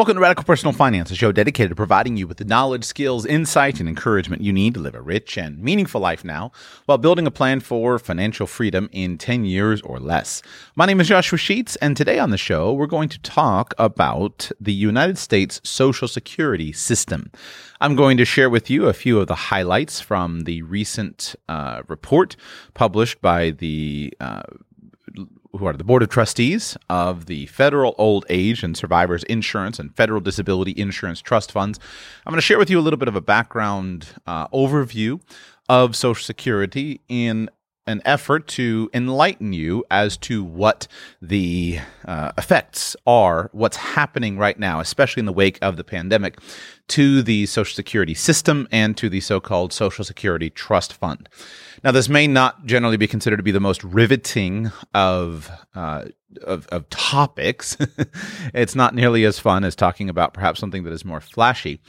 Welcome to Radical Personal Finance, a show dedicated to providing you with the knowledge, skills, insight, and encouragement you need to live a rich and meaningful life now while building a plan for financial freedom in 10 years or less. My name is Joshua Sheets, and today on the show, we're going to talk about the United States Social Security system. I'm going to share with you a few of the highlights from the recent uh, report published by the uh, who are the Board of Trustees of the Federal Old Age and Survivors Insurance and Federal Disability Insurance Trust Funds. I'm going to share with you a little bit of a background uh, overview of Social Security in an effort to enlighten you as to what the uh, effects are, what's happening right now, especially in the wake of the pandemic, to the Social Security system and to the so called Social Security Trust Fund. Now, this may not generally be considered to be the most riveting of uh, of, of, topics. it's not nearly as fun as talking about perhaps something that is more flashy.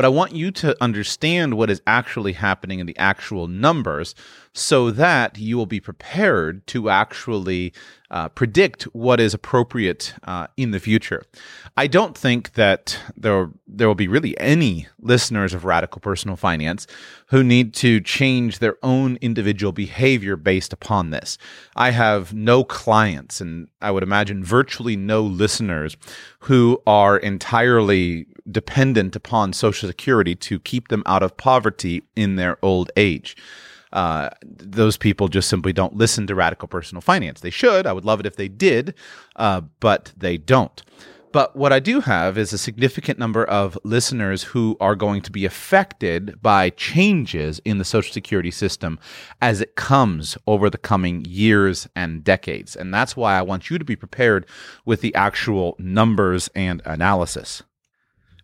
But I want you to understand what is actually happening in the actual numbers so that you will be prepared to actually uh, predict what is appropriate uh, in the future. I don't think that there there will be really any listeners of radical personal finance who need to change their own individual behavior based upon this. I have no clients, and I would imagine virtually no listeners who are entirely dependent upon Social Security to keep them out of poverty in their old age uh, those people just simply don't listen to radical personal finance. They should. I would love it if they did, uh, but they don't. But what I do have is a significant number of listeners who are going to be affected by changes in the Social Security system as it comes over the coming years and decades. And that's why I want you to be prepared with the actual numbers and analysis.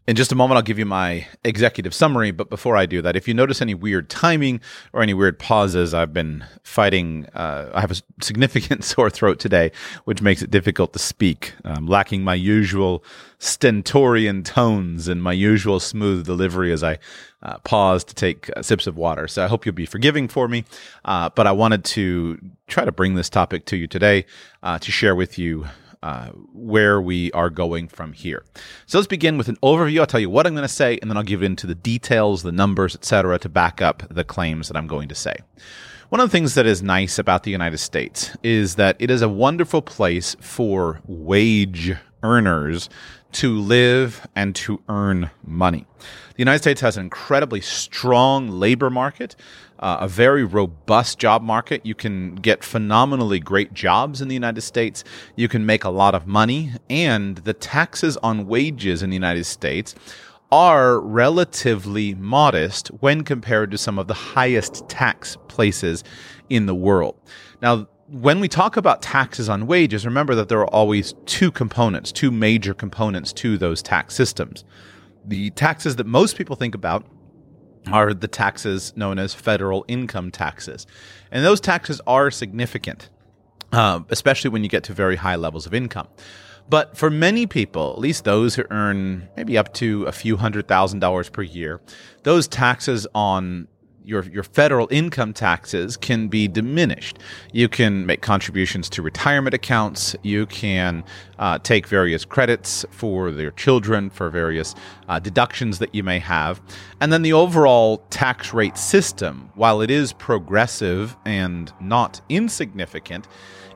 In just a moment, I'll give you my executive summary. But before I do that, if you notice any weird timing or any weird pauses, I've been fighting. Uh, I have a significant sore throat today, which makes it difficult to speak. I'm lacking my usual stentorian tones and my usual smooth delivery as I uh, pause to take uh, sips of water. So I hope you'll be forgiving for me. Uh, but I wanted to try to bring this topic to you today uh, to share with you uh, where we are going from here. So let's begin with an overview. I'll tell you what I'm going to say, and then I'll give into the details, the numbers, etc., to back up the claims that I'm going to say. One of the things that is nice about the United States is that it is a wonderful place for wage earners to live and to earn money. The United States has an incredibly strong labor market uh, a very robust job market. You can get phenomenally great jobs in the United States. You can make a lot of money, and the taxes on wages in the United States are relatively modest when compared to some of the highest tax places in the world. Now, when we talk about taxes on wages, remember that there are always two components, two major components to those tax systems. The taxes that most people think about are the taxes known as federal income taxes. And those taxes are significant, uh, especially when you get to very high levels of income. But for many people, at least those who earn maybe up to a few hundred thousand dollars per year, those taxes on your your federal income taxes can be diminished. You can make contributions to retirement accounts. You can uh, take various credits for their children for various uh, deductions that you may have, and then the overall tax rate system, while it is progressive and not insignificant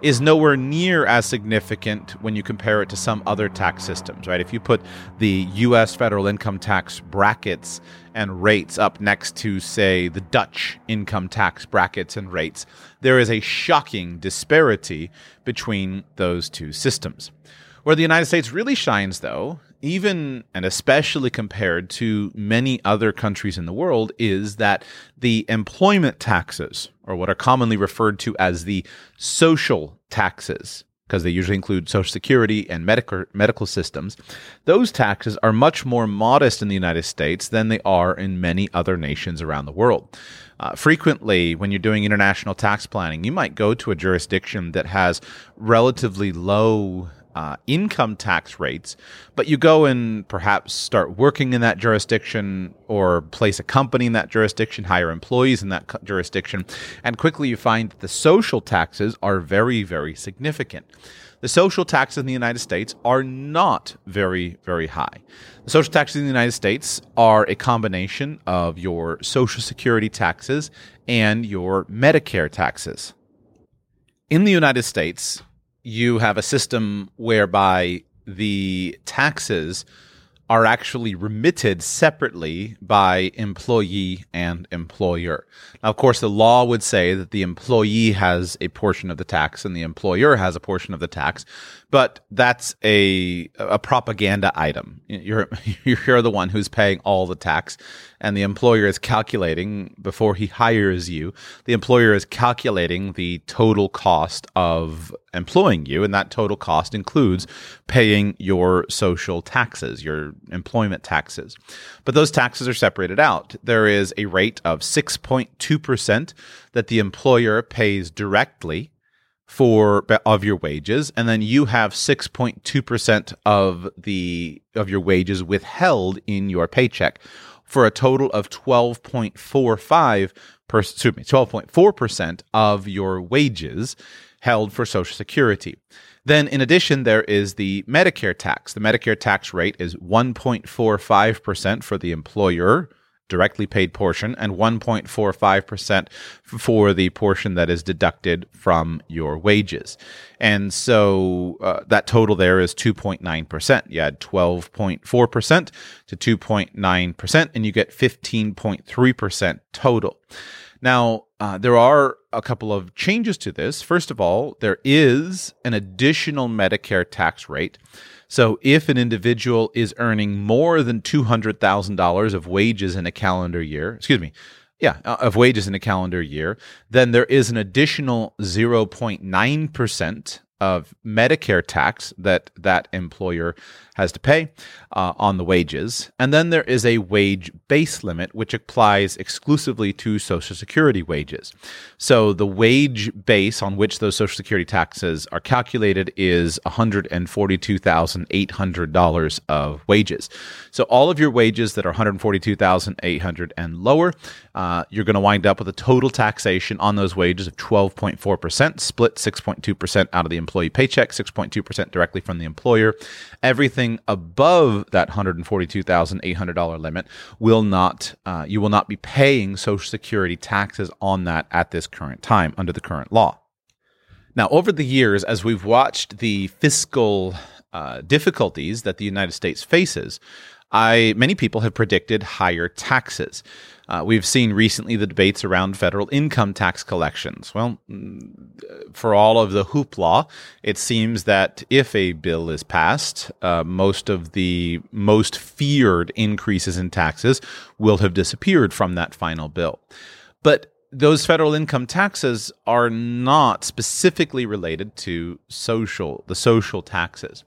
is nowhere near as significant when you compare it to some other tax systems, right? If you put the US federal income tax brackets and rates up next to, say, the Dutch income tax brackets and rates, there is a shocking disparity between those two systems. Where the United States really shines, though, even and especially compared to many other countries in the world, is that the employment taxes, or what are commonly referred to as the social taxes, because they usually include Social Security and medical medical systems, those taxes are much more modest in the United States than they are in many other nations around the world. Uh, frequently, when you're doing international tax planning, you might go to a jurisdiction that has relatively low uh, income tax rates, but you go and perhaps start working in that jurisdiction or place a company in that jurisdiction, hire employees in that jurisdiction, and quickly you find that the social taxes are very, very significant. the social taxes in the United States are not very, very high. The social taxes in the United States are a combination of your Social Security taxes and your Medicare taxes. In the United States, you have a system whereby the taxes are actually remitted separately by employee and employer. Now, of course, the law would say that the employee has a portion of the tax and the employer has a portion of the tax, but that's a a propaganda item. You're you're the one who's paying all the tax, and the employer is calculating before he hires you. The employer is calculating the total cost of employing you, and that total cost includes paying your social taxes, your employment taxes. But those taxes are separated out. There is a rate of 6.2% that the employer pays directly for of your wages and then you have 6.2% of the of your wages withheld in your paycheck for a total of 12.45 per, excuse me 12.4% of your wages held for social security then in addition there is the medicare tax the medicare tax rate is 1.45% for the employer directly paid portion and 1.45% for the portion that is deducted from your wages. And so uh, that total there is 2.9%. You add 12.4% to 2.9%, and you get 15.3% total. Now, uh, there are a couple of changes to this. First of all, there is an additional Medicare tax rate so if an individual is earning more than $200,000 of wages in a calendar year, excuse me, yeah, uh, of wages in a calendar year, then there is an additional 0.9% of Medicare tax that that employer has to pay uh, on the wages. And then there is a wage base limit, which applies exclusively to Social Security wages. So the wage base on which those Social Security taxes are calculated is $142,800 of wages. So all of your wages that are 142,800 and lower, uh, you're going to wind up with a total taxation on those wages of 12.4%, split 6.2% out of the employee paycheck, 6.2% directly from the employer. Everything above that $142,800 limit will not, uh, you will not be paying Social Security taxes on that at this current time under the current law. Now, over the years, as we've watched the fiscal uh, difficulties that the United States faces, I many people have predicted higher taxes. Uh, we've seen recently the debates around federal income tax collections. Well, mm, for all of the hoopla, it seems that if a bill is passed, uh, most of the most feared increases in taxes will have disappeared from that final bill. But those federal income taxes are not specifically related to social the social taxes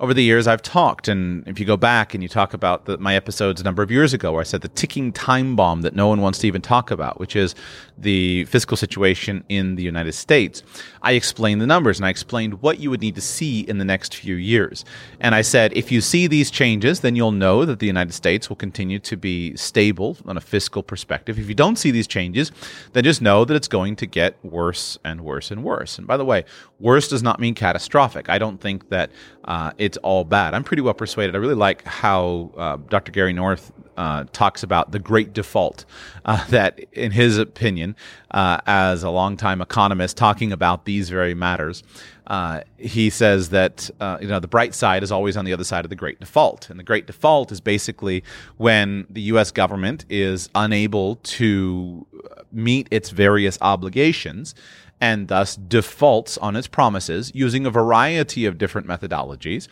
over the years I've talked, and if you go back and you talk about the, my episodes a number of years ago, where I said the ticking time bomb that no one wants to even talk about, which is the fiscal situation in the United States, I explained the numbers and I explained what you would need to see in the next few years. And I said, if you see these changes, then you'll know that the United States will continue to be stable on a fiscal perspective. If you don't see these changes, then just know that it's going to get worse and worse and worse. And by the way, worse does not mean catastrophic. I don't think that uh, it's all bad. I'm pretty well persuaded. I really like how uh, Dr. Gary North uh, talks about the great default. Uh, that, in his opinion, uh, as a longtime economist talking about these very matters, uh, he says that you know the bright side is always on the other side of the great default, and the great default is basically when the U.S. government is unable to meet its various obligations and thus defaults on its promises using a variety of different methodologies.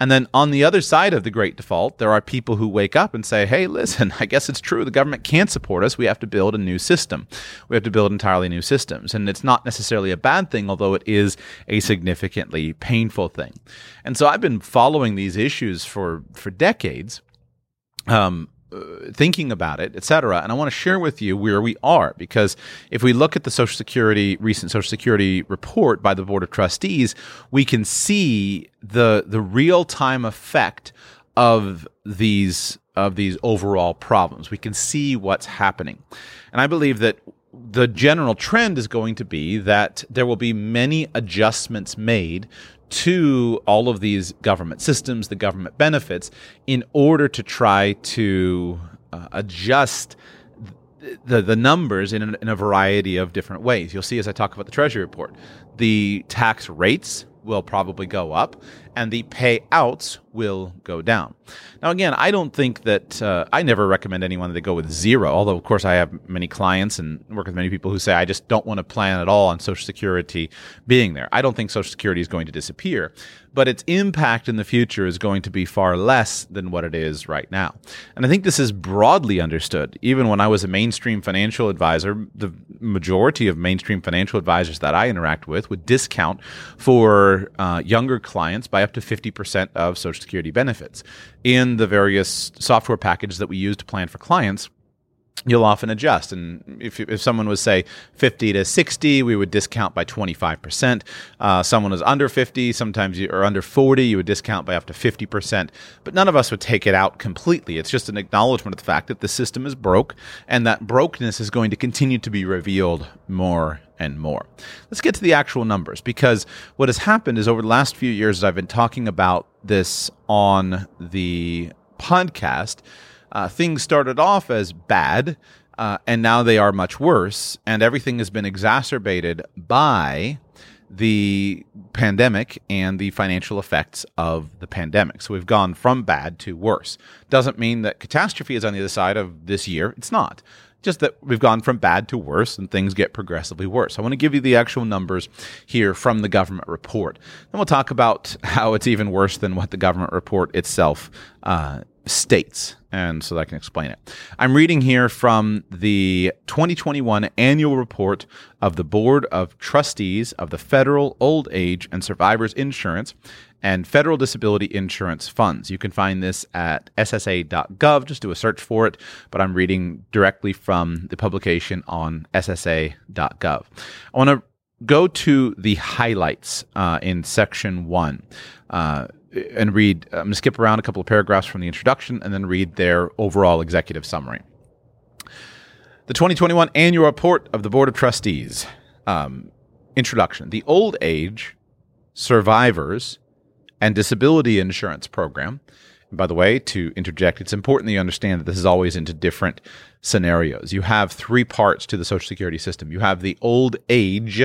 And then on the other side of the great default, there are people who wake up and say, hey, listen, I guess it's true. The government can't support us. We have to build a new system. We have to build entirely new systems. And it's not necessarily a bad thing, although it is a significantly painful thing. And so I've been following these issues for, for decades. Um, Uh, thinking about it, et cetera. And I want to share with you where we are because if we look at the Social Security recent Social Security report by the Board of Trustees, we can see the the real time effect of these of these overall problems. We can see what's happening, and I believe that the general trend is going to be that there will be many adjustments made to all of these government systems, the government benefits, in order to try to uh, adjust the the numbers in a, in a variety of different ways. You'll see as I talk about the Treasury report, the tax rates will probably go up and the payouts will go down. Now, again, I don't think that uh, I never recommend anyone that go with zero, although, of course, I have many clients and work with many people who say, I just don't want to plan at all on Social Security being there. I don't think Social Security is going to disappear, but its impact in the future is going to be far less than what it is right now. And I think this is broadly understood. Even when I was a mainstream financial advisor, the majority of mainstream financial advisors that I interact with would discount for uh, younger clients by up to 50% of Social Security benefits. In the various software packages that we use to plan for clients, you'll often adjust. And if, if someone was, say, 50 to 60, we would discount by 25%. Uh, someone was under 50, sometimes you, or under 40, you would discount by up to 50%. But none of us would take it out completely. It's just an acknowledgement of the fact that the system is broke and that brokenness is going to continue to be revealed more and more. Let's get to the actual numbers because what has happened is over the last few years, I've been talking about this on the podcast uh, things started off as bad, uh, and now they are much worse, and everything has been exacerbated by the pandemic and the financial effects of the pandemic. So we've gone from bad to worse. Doesn't mean that catastrophe is on the other side of this year. It's not. Just that we've gone from bad to worse and things get progressively worse. I want to give you the actual numbers here from the government report. Then we'll talk about how it's even worse than what the government report itself uh, states. And so that can explain it. I'm reading here from the 2021 annual report of the Board of Trustees of the Federal Old Age and Survivors Insurance and Federal Disability Insurance Funds. You can find this at ssa.gov. Just do a search for it, but I'm reading directly from the publication on ssa.gov. I want to go to the highlights uh, in section one. Uh, and read. I'm going to skip around a couple of paragraphs from the introduction and then read their overall executive summary. The 2021 annual report of the Board of Trustees. Um, introduction. The Old Age Survivors and Disability Insurance Program. And by the way, to interject, it's important that you understand that this is always into different scenarios. You have three parts to the Social Security system. You have the old age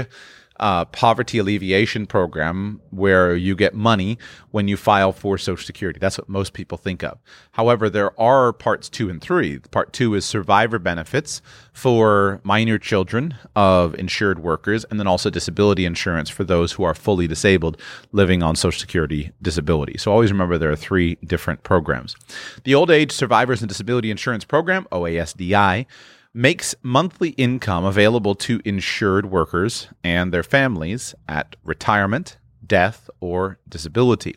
uh, poverty alleviation program where you get money when you file for Social Security. That's what most people think of. However, there are parts two and three. Part two is survivor benefits for minor children of insured workers, and then also disability insurance for those who are fully disabled living on Social Security disability. So always remember there are three different programs. The Old Age Survivors and Disability Insurance Program, OASDI, makes monthly income available to insured workers and their families at retirement, death, or disability.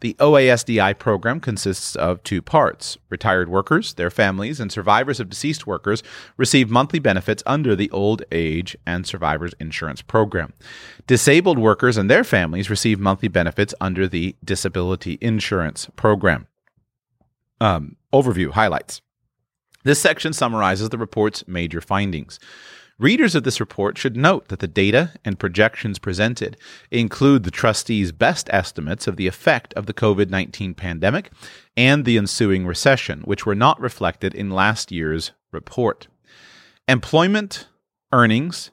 The OASDI program consists of two parts. Retired workers, their families, and survivors of deceased workers receive monthly benefits under the Old Age and Survivors Insurance Program. Disabled workers and their families receive monthly benefits under the Disability Insurance Program. Um, overview highlights. This section summarizes the report's major findings. Readers of this report should note that the data and projections presented include the trustees' best estimates of the effect of the COVID 19 pandemic and the ensuing recession, which were not reflected in last year's report. Employment, earnings,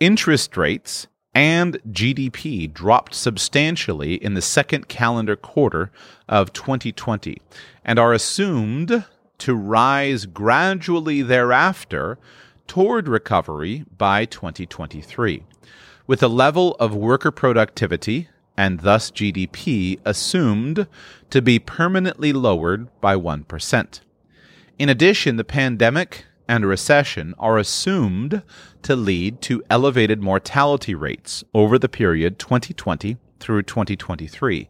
interest rates, and GDP dropped substantially in the second calendar quarter of 2020 and are assumed to rise gradually thereafter toward recovery by 2023, with a level of worker productivity and thus GDP assumed to be permanently lowered by 1%. In addition, the pandemic and recession are assumed to lead to elevated mortality rates over the period 2020 through 2023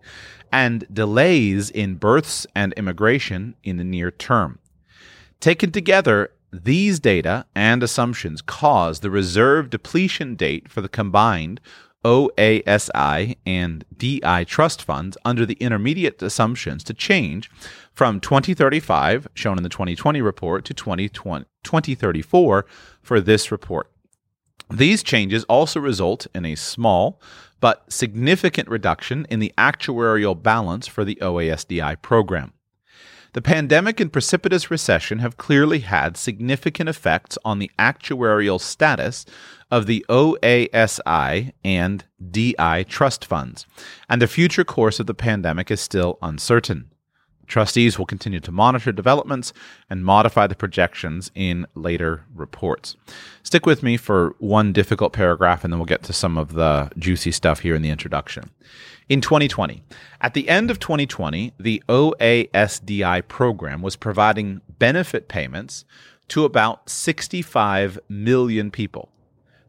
and delays in births and immigration in the near term. Taken together, these data and assumptions cause the reserve depletion date for the combined OASI and DI trust funds under the intermediate assumptions to change from 2035, shown in the 2020 report, to 2034 for this report. These changes also result in a small but significant reduction in the actuarial balance for the OASDI program. The pandemic and precipitous recession have clearly had significant effects on the actuarial status of the OASI and DI trust funds, and the future course of the pandemic is still uncertain. Trustees will continue to monitor developments and modify the projections in later reports. Stick with me for one difficult paragraph and then we'll get to some of the juicy stuff here in the introduction. In 2020, at the end of 2020, the OASDI program was providing benefit payments to about 65 million people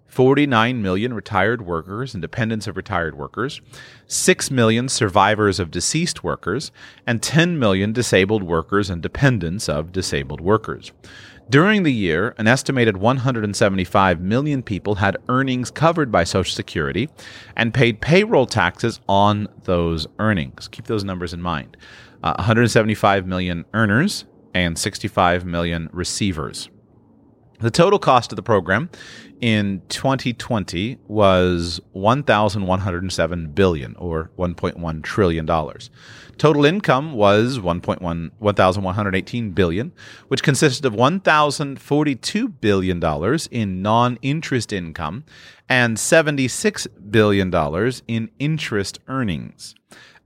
49 million retired workers and dependents of retired workers, 6 million survivors of deceased workers, and 10 million disabled workers and dependents of disabled workers. During the year, an estimated 175 million people had earnings covered by Social Security and paid payroll taxes on those earnings. Keep those numbers in mind. Uh, 175 million earners and 65 million receivers. The total cost of the program in 2020 was 1,107 billion or 1.1 trillion dollars. Total income was 1.1 1,118 billion, which consisted of 1,042 billion dollars in non-interest income and 76 billion dollars in interest earnings.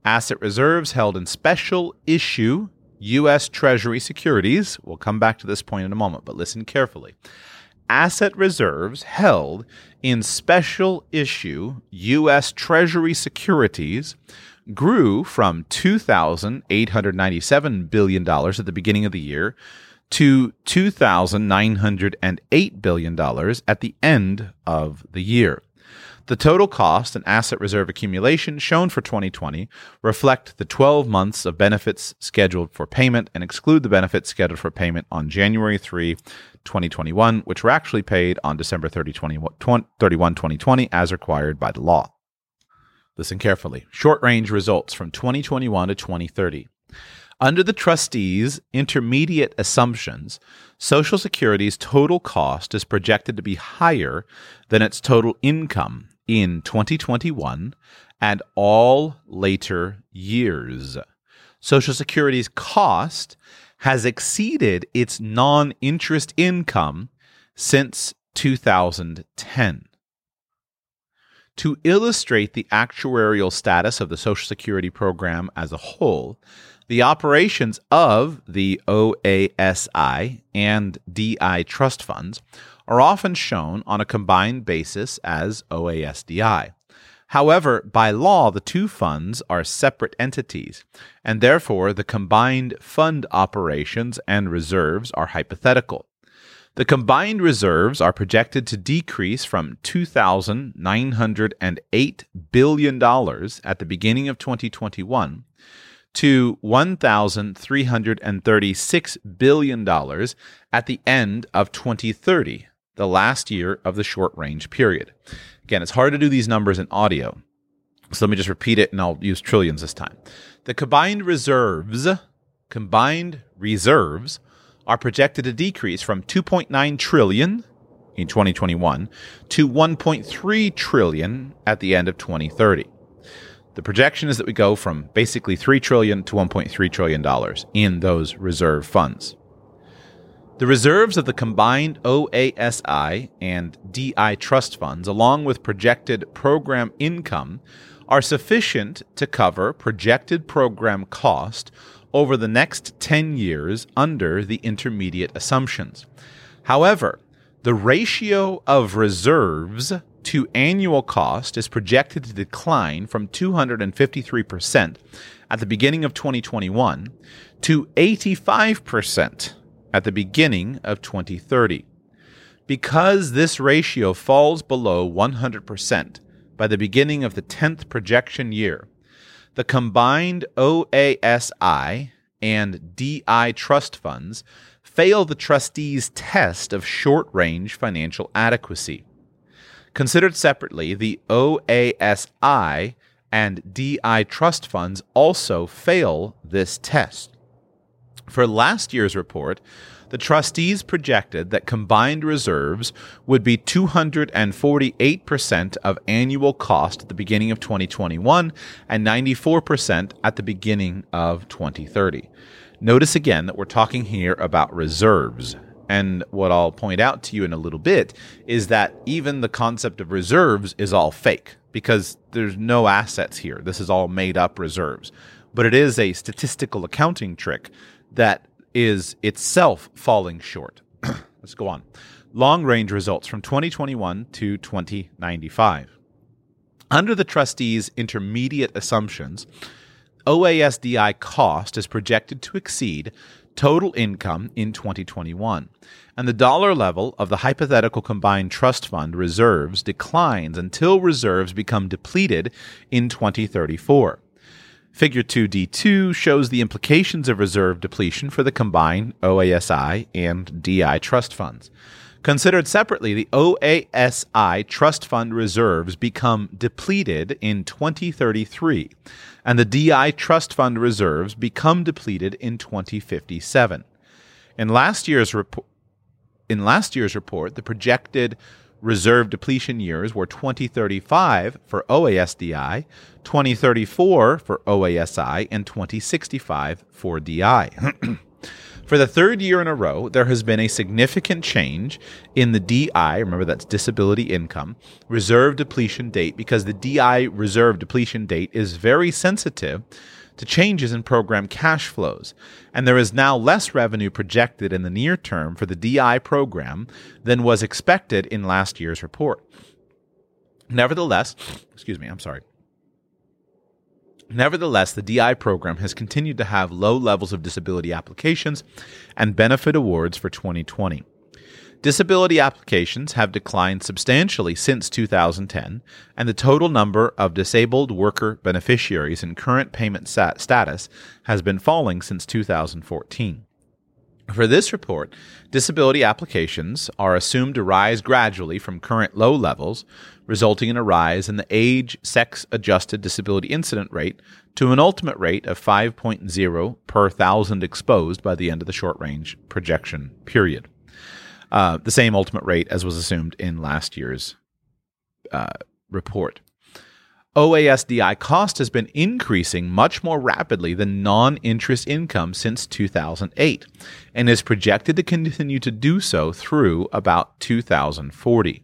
Asset reserves held in special issue U.S. Treasury securities. We'll come back to this point in a moment, but listen carefully. Asset reserves held in special issue U.S. Treasury securities grew from $2,897 billion at the beginning of the year to $2,908 billion at the end of the year. The total cost and asset reserve accumulation shown for 2020 reflect the 12 months of benefits scheduled for payment and exclude the benefits scheduled for payment on January 3, 2021, which were actually paid on December 30, 31, 2020 as required by the law. Listen carefully. Short range results from 2021 to 2030. Under the trustees' intermediate assumptions, Social Security's total cost is projected to be higher than its total income in 2021 and all later years. Social Security's cost has exceeded its non interest income since 2010. To illustrate the actuarial status of the Social Security program as a whole, the operations of the OASI and DI trust funds are often shown on a combined basis as OASDI. However, by law, the two funds are separate entities, and therefore the combined fund operations and reserves are hypothetical. The combined reserves are projected to decrease from $2,908 billion at the beginning of 2021 to $1,336 billion at the end of 2030, the last year of the short range period. Again, it's hard to do these numbers in audio. So let me just repeat it and I'll use trillions this time. The combined reserves, combined reserves are projected to decrease from 2.9 trillion in 2021 to 1.3 trillion at the end of 2030. The projection is that we go from basically 3 trillion to 1.3 trillion dollars in those reserve funds. The reserves of the combined OASI and DI trust funds, along with projected program income, are sufficient to cover projected program cost over the next 10 years under the intermediate assumptions. However, the ratio of reserves to annual cost is projected to decline from 253% at the beginning of 2021 to 85% at the beginning of 2030. Because this ratio falls below 100% by the beginning of the 10th projection year, the combined OASI and DI trust funds fail the trustees' test of short range financial adequacy. Considered separately, the OASI and DI trust funds also fail this test. For last year's report, the trustees projected that combined reserves would be 248% of annual cost at the beginning of 2021 and 94% at the beginning of 2030. Notice again that we're talking here about reserves. And what I'll point out to you in a little bit is that even the concept of reserves is all fake because there's no assets here. This is all made up reserves. But it is a statistical accounting trick that is itself falling short. Let's go on. Long range results from 2021 to 2095. Under the trustees' intermediate assumptions, OASDI cost is projected to exceed total income in 2021, and the dollar level of the hypothetical combined trust fund reserves declines until reserves become depleted in 2034. Figure 2D2 shows the implications of reserve depletion for the combined OASI and DI trust funds. Considered separately, the OASI trust fund reserves become depleted in 2033, and the DI trust fund reserves become depleted in 2057. In last year's report, in last year's report, the projected reserve depletion years were 2035 for OASDI, 2034 for OASI, and 2065 for DI. For the third year in a row, there has been a significant change in the DI, remember that's disability income, reserve depletion date, because the DI reserve depletion date is very sensitive to changes in program cash flows, and there is now less revenue projected in the near term for the DI program than was expected in last year's report. Nevertheless, excuse me, I'm sorry. Nevertheless, the DI program has continued to have low levels of disability applications and benefit awards for 2020. Disability applications have declined substantially since 2010, and the total number of disabled worker beneficiaries in current payment stat- status has been falling since 2014. For this report, disability applications are assumed to rise gradually from current low levels, resulting in a rise in the age sex adjusted disability incident rate to an ultimate rate of 5.0 per thousand exposed by the end of the short range projection period uh, the same ultimate rate as was assumed in last year's uh, report. OASDI cost has been increasing much more rapidly than non interest income since 2008 and is projected to continue to do so through about 2040.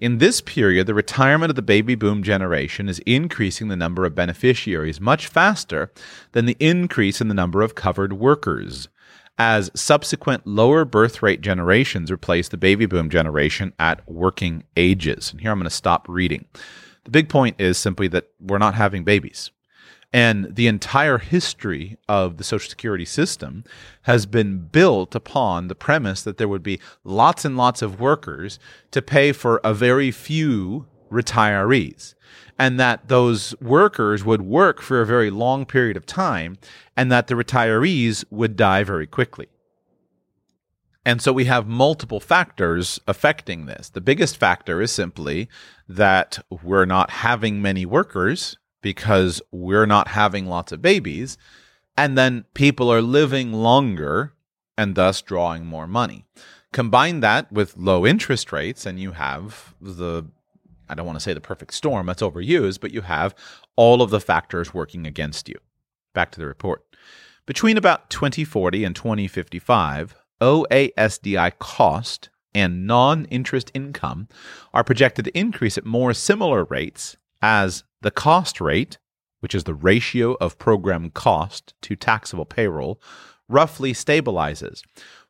In this period, the retirement of the baby boom generation is increasing the number of beneficiaries much faster than the increase in the number of covered workers as subsequent lower birth rate generations replace the baby boom generation at working ages. And here I'm going to stop reading. The big point is simply that we're not having babies. And the entire history of the Social Security system has been built upon the premise that there would be lots and lots of workers to pay for a very few retirees and that those workers would work for a very long period of time and that the retirees would die very quickly. And so we have multiple factors affecting this. The biggest factor is simply that we're not having many workers because we're not having lots of babies. And then people are living longer and thus drawing more money. Combine that with low interest rates, and you have the I don't want to say the perfect storm, that's overused, but you have all of the factors working against you. Back to the report. Between about 2040 and 2055, OASDI cost and non interest income are projected to increase at more similar rates as the cost rate, which is the ratio of program cost to taxable payroll, roughly stabilizes,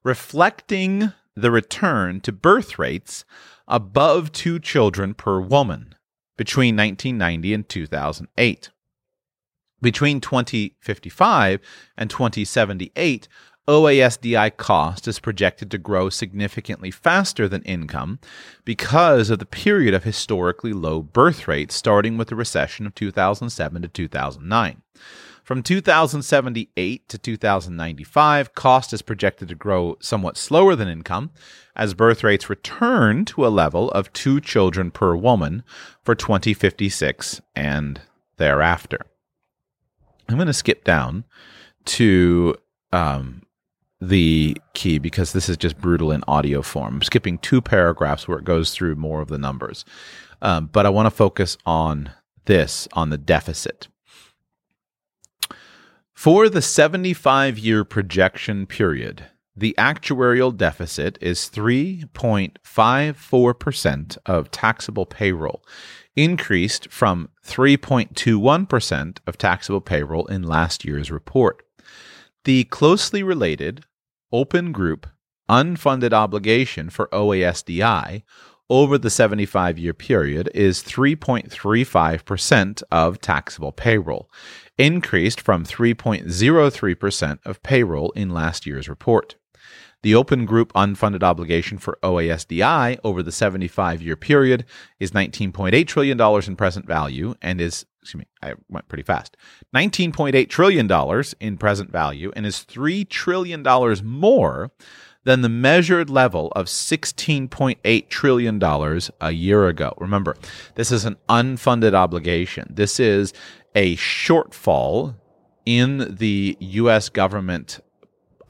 reflecting the return to birth rates above two children per woman between 1990 and 2008. Between 2055 and 2078, OASDI cost is projected to grow significantly faster than income because of the period of historically low birth rates starting with the recession of 2007 to 2009. From 2078 to 2095, cost is projected to grow somewhat slower than income as birth rates return to a level of two children per woman for 2056 and thereafter. I'm going to skip down to um, the key because this is just brutal in audio form. I'm skipping two paragraphs where it goes through more of the numbers. Um, but I want to focus on this, on the deficit. For the 75 year projection period, the actuarial deficit is 3.54% of taxable payroll, increased from 3.21% of taxable payroll in last year's report. The closely related open group unfunded obligation for OASDI over the 75 year period is 3.35% of taxable payroll, increased from 3.03% of payroll in last year's report. The open group unfunded obligation for OASDI over the 75 year period is $19.8 trillion in present value and is, excuse me, I went pretty fast, $19.8 trillion in present value and is $3 trillion more than the measured level of $16.8 trillion a year ago. Remember, this is an unfunded obligation. This is a shortfall in the U.S. government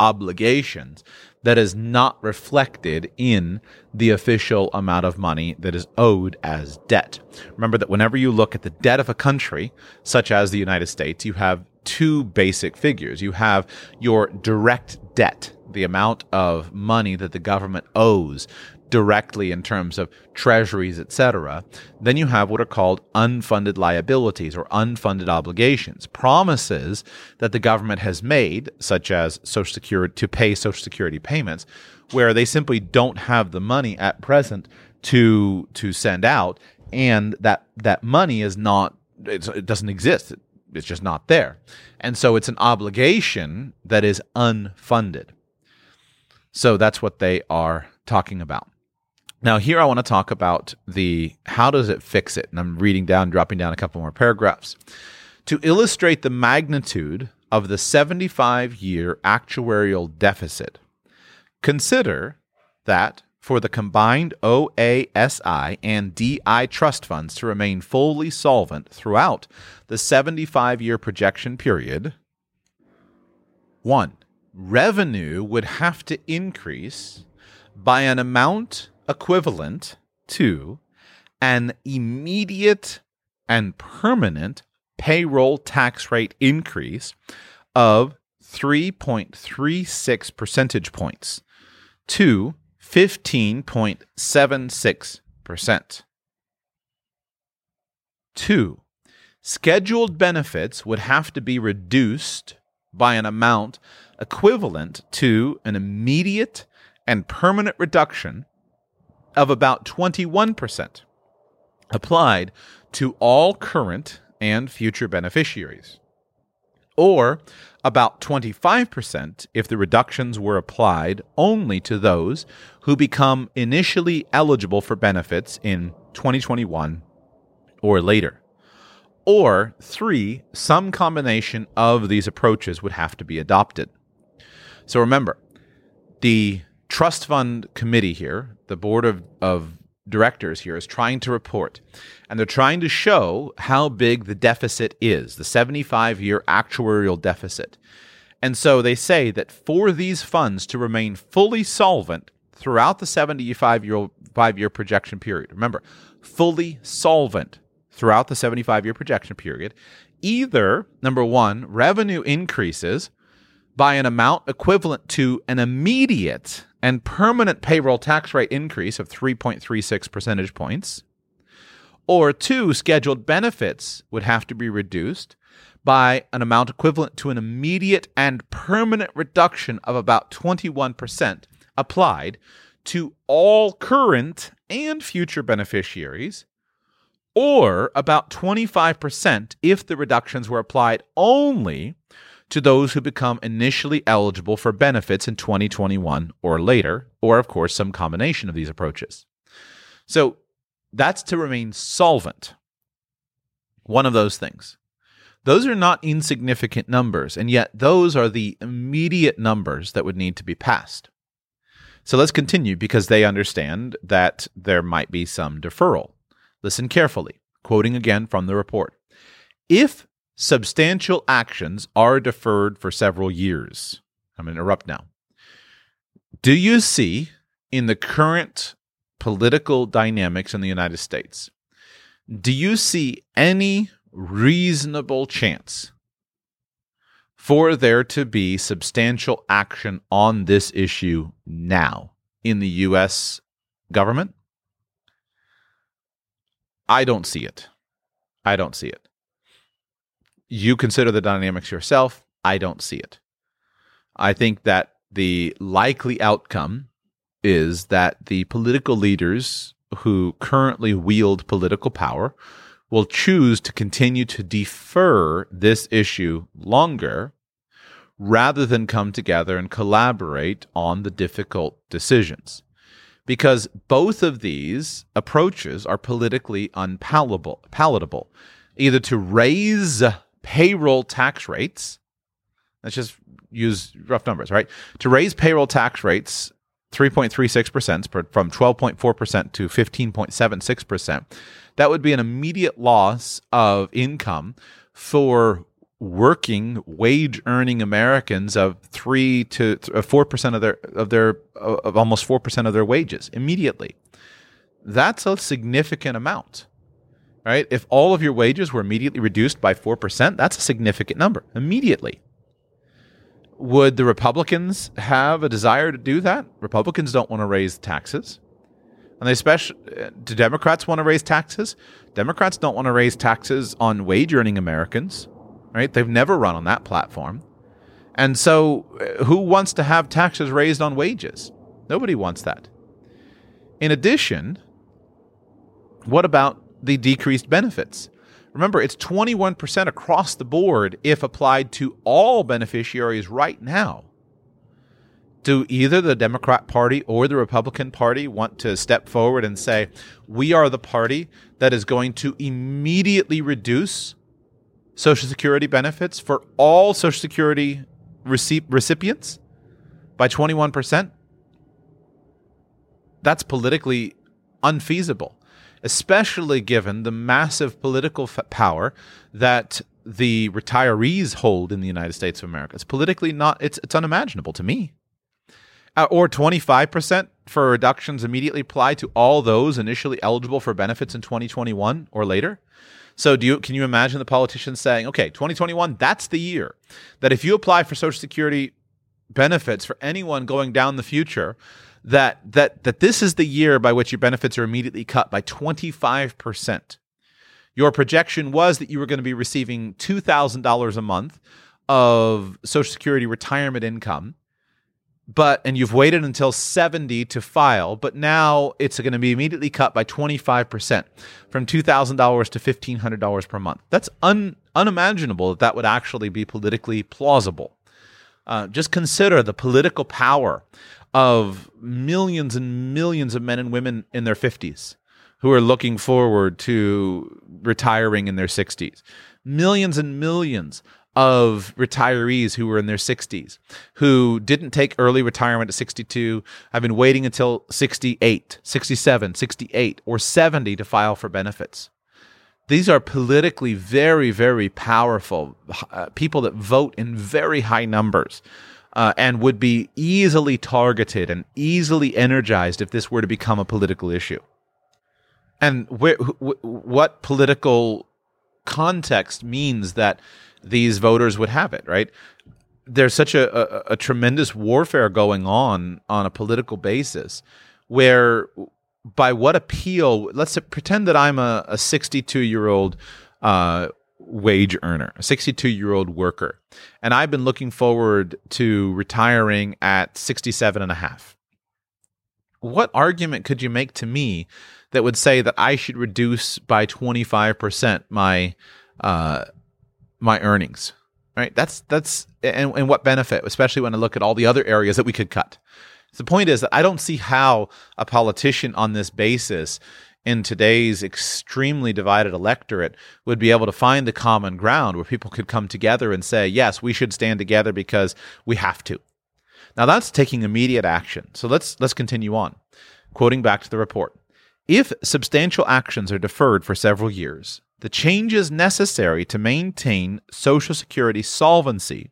obligations that is not reflected in the official amount of money that is owed as debt. Remember that whenever you look at the debt of a country, such as the United States, you have two basic figures. You have your direct debt, the amount of money that the government owes directly in terms of treasuries, etc. Then you have what are called unfunded liabilities or unfunded obligations, promises that the government has made, such as Social Security to pay Social Security payments, where they simply don't have the money at present to to send out, and that that money is not it doesn't exist. It's just not there. And so it's an obligation that is unfunded. So that's what they are talking about. Now, here I want to talk about the how does it fix it? And I'm reading down, dropping down a couple more paragraphs. To illustrate the magnitude of the 75 year actuarial deficit, consider that for the combined OASI and DI trust funds to remain fully solvent throughout the 75 year projection period, one, revenue would have to increase by an amount equivalent to an immediate and permanent payroll tax rate increase of 3.36 percentage points to 15.76%. Two, scheduled benefits would have to be reduced by an amount equivalent to an immediate and permanent reduction of about 21% applied to all current and future beneficiaries, or about 25% if the reductions were applied only to those who become initially eligible for benefits in 2021 or later. Or three, some combination of these approaches would have to be adopted. So remember, the trust fund committee here, the board of, of directors here, is trying to report. And they're trying to show how big the deficit is, the 75 year actuarial deficit. And so they say that for these funds to remain fully solvent throughout the 75 year five year projection period, remember, fully solvent throughout the 75 year projection period, either number one, revenue increases by an amount equivalent to an immediate and permanent payroll tax rate increase of 3.36 percentage points. Or two, scheduled benefits would have to be reduced by an amount equivalent to an immediate and permanent reduction of about 21% applied to all current and future beneficiaries, or about 25% if the reductions were applied only to those who become initially eligible for benefits in 2021 or later, or of course, some combination of these approaches. So that's to remain solvent. One of those things. Those are not insignificant numbers, and yet those are the immediate numbers that would need to be passed. So let's continue because they understand that there might be some deferral. Listen carefully, quoting again from the report. If substantial actions are deferred for several years. I'm going to interrupt now. Do you see in the current political dynamics in the United States, do you see any reasonable chance for there to be substantial action on this issue now in the US government? I don't see it. I don't see it. You consider the dynamics yourself. I don't see it. I think that the likely outcome is that the political leaders who currently wield political power will choose to continue to defer this issue longer rather than come together and collaborate on the difficult decisions. Because both of these approaches are politically unpalatable, palatable, either to raise payroll tax rates, let's just use rough numbers, right? To raise payroll tax rates 3.36% from 12.4% to 15.76%, that would be an immediate loss of income for working wage earning Americans of 3 to uh, 4% of their of their uh, of almost 4% of their wages immediately. That's a significant amount. Right? If all of your wages were immediately reduced by 4%, that's a significant number immediately. Would the Republicans have a desire to do that? Republicans don't want to raise taxes. And they especially do Democrats want to raise taxes? Democrats don't want to raise taxes on wage earning Americans, right? They've never run on that platform. And so uh, who wants to have taxes raised on wages? Nobody wants that. In addition, what about the decreased benefits? Remember, it's 21% across the board if applied to all beneficiaries right now. Do either the Democrat Party or the Republican Party want to step forward and say, we are the party that is going to immediately reduce Social Security benefits for all Social Security recipients by 21%? That's politically unfeasible especially given the massive political f- power that the retirees hold in the United States of America. It's politically not, it's, it's unimaginable to me. Uh, or 25% for reductions immediately apply to all those initially eligible for benefits in 2021 or later. So do you can you imagine the politicians saying, "Okay, 2021, that's the year that if you apply for social security benefits for anyone going down the future, that that that this is the year by which your benefits are immediately cut by 25%. Your projection was that you were going to be receiving $2,000 a month of social security retirement income but and you've waited until 70 to file but now it's going to be immediately cut by 25% from $2000 to $1500 per month that's un, unimaginable that that would actually be politically plausible uh, just consider the political power of millions and millions of men and women in their 50s who are looking forward to retiring in their 60s. Millions and millions of retirees who were in their 60s who didn't take early retirement at 62 have been waiting until 68, 67, 68 or 70 to file for benefits. These are politically very very powerful uh, people that vote in very high numbers uh, and would be easily targeted and easily energized if this were to become a political issue. And wh- wh- what political context means that these voters would have it, right? There's such a, a, a tremendous warfare going on on a political basis where by what appeal let's pretend that i'm a, a 62 year old uh, wage earner, a 62 year old worker. And I've been looking forward to retiring at 67 and a half. What argument could you make to me that would say that I should reduce by 25% my, uh, my earnings? Right. That's, that's, and, and what benefit, especially when I look at all the other areas that we could cut. So the point is that I don't see how a politician on this basis in today's extremely divided electorate would be able to find the common ground where people could come together and say, yes, we should stand together because we have to. Now that's taking immediate action. So let's let's continue on. Quoting back to the report. If substantial actions are deferred for several years, the changes necessary to maintain Social Security solvency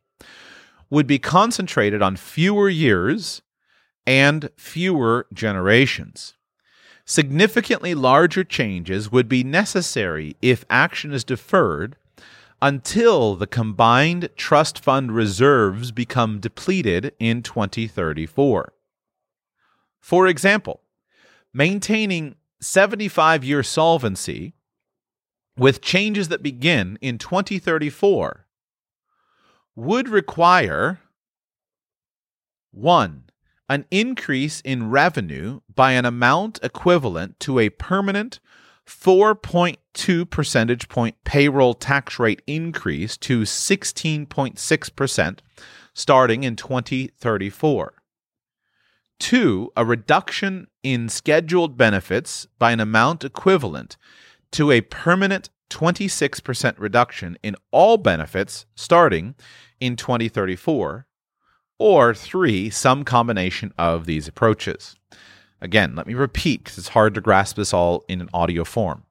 would be concentrated on fewer years and fewer generations. Significantly larger changes would be necessary if action is deferred until the combined trust fund reserves become depleted in 2034. For example, maintaining 75 year solvency with changes that begin in 2034 would require one, an increase in revenue by an amount equivalent to a permanent 4.2 percentage point payroll tax rate increase to 16.6% starting in 2034. Two, a reduction in scheduled benefits by an amount equivalent to a permanent 26% reduction in all benefits starting in 2034. Or three, some combination of these approaches. Again, let me repeat because it's hard to grasp this all in an audio form.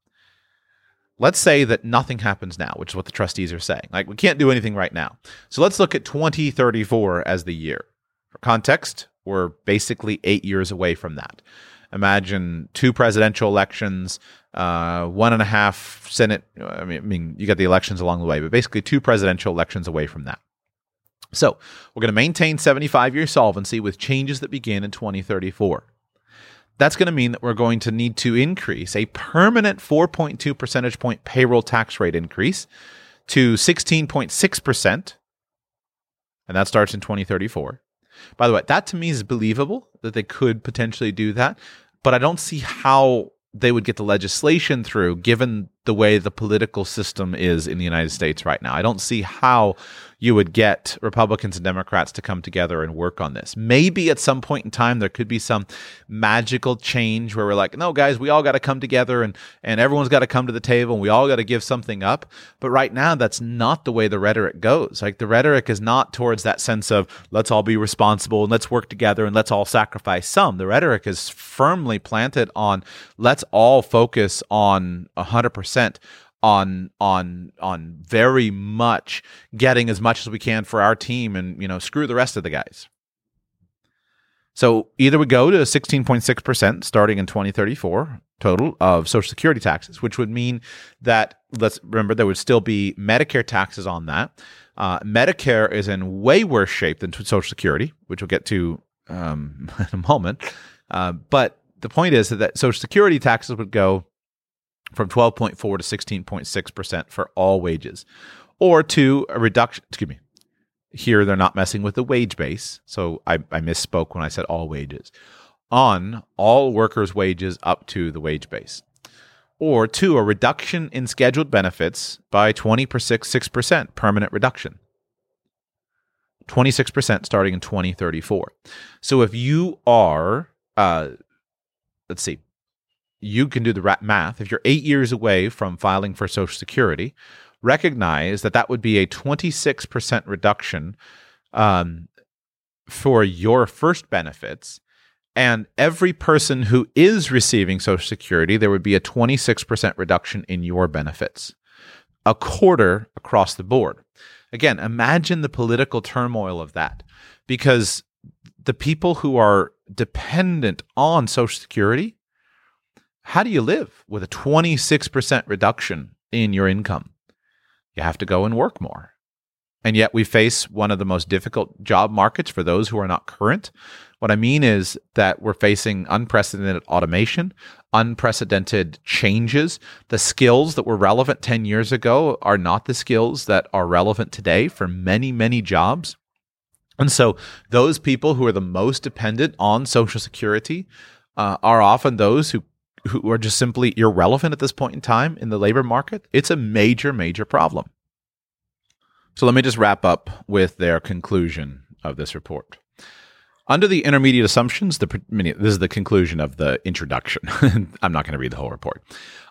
Let's say that nothing happens now, which is what the trustees are saying. Like, we can't do anything right now. So let's look at 2034 as the year. For context, we're basically eight years away from that. Imagine two presidential elections, uh, one and a half Senate. I mean, I mean, you got the elections along the way, but basically two presidential elections away from that. So we're going to maintain 75 year solvency with changes that begin in 2034 that's going to mean that we're going to need to increase a permanent 4.2 percentage point payroll tax rate increase to 16.6%. And that starts in 2034. By the way, that to me is believable that they could potentially do that, but I don't see how they would get the legislation through given the way the political system is in the United States right now. I don't see how you would get Republicans and Democrats to come together and work on this. Maybe at some point in time there could be some magical change where we're like, no, guys, we all got to come together and and everyone's got to come to the table and we all got to give something up. But right now, that's not the way the rhetoric goes. Like the rhetoric is not towards that sense of let's all be responsible and let's work together and let's all sacrifice some. The rhetoric is firmly planted on let's all focus on hundred percent on on on very much getting as much as we can for our team and you know screw the rest of the guys. So either we go to 16.6% starting in 2034 total of social security taxes which would mean that let's remember there would still be medicare taxes on that. Uh, medicare is in way worse shape than social security which we'll get to um, in a moment. Uh, but the point is that social security taxes would go from 12.4 to 16.6% for all wages, or to a reduction, excuse me, here they're not messing with the wage base. So I, I misspoke when I said all wages. On all workers' wages up to the wage base. Or two, a reduction in scheduled benefits by 20 per 6%, permanent reduction. 26% starting in 2034. So if you are, uh, let's see, you can do the math. If you're eight years away from filing for Social Security, recognize that that would be a 26% reduction um, for your first benefits. And every person who is receiving Social Security, there would be a 26% reduction in your benefits, a quarter across the board. Again, imagine the political turmoil of that because the people who are dependent on Social Security how do you live with a 26% reduction in your income? You have to go and work more. And yet we face one of the most difficult job markets for those who are not current. What I mean is that we're facing unprecedented automation, unprecedented changes. The skills that were relevant 10 years ago are not the skills that are relevant today for many, many jobs. And so those people who are the most dependent on Social Security uh, are often those who who are just simply irrelevant at this point in time in the labor market, it's a major, major problem. So let me just wrap up with their conclusion of this report. Under the intermediate assumptions, the, this is the conclusion of the introduction. I'm not going to read the whole report.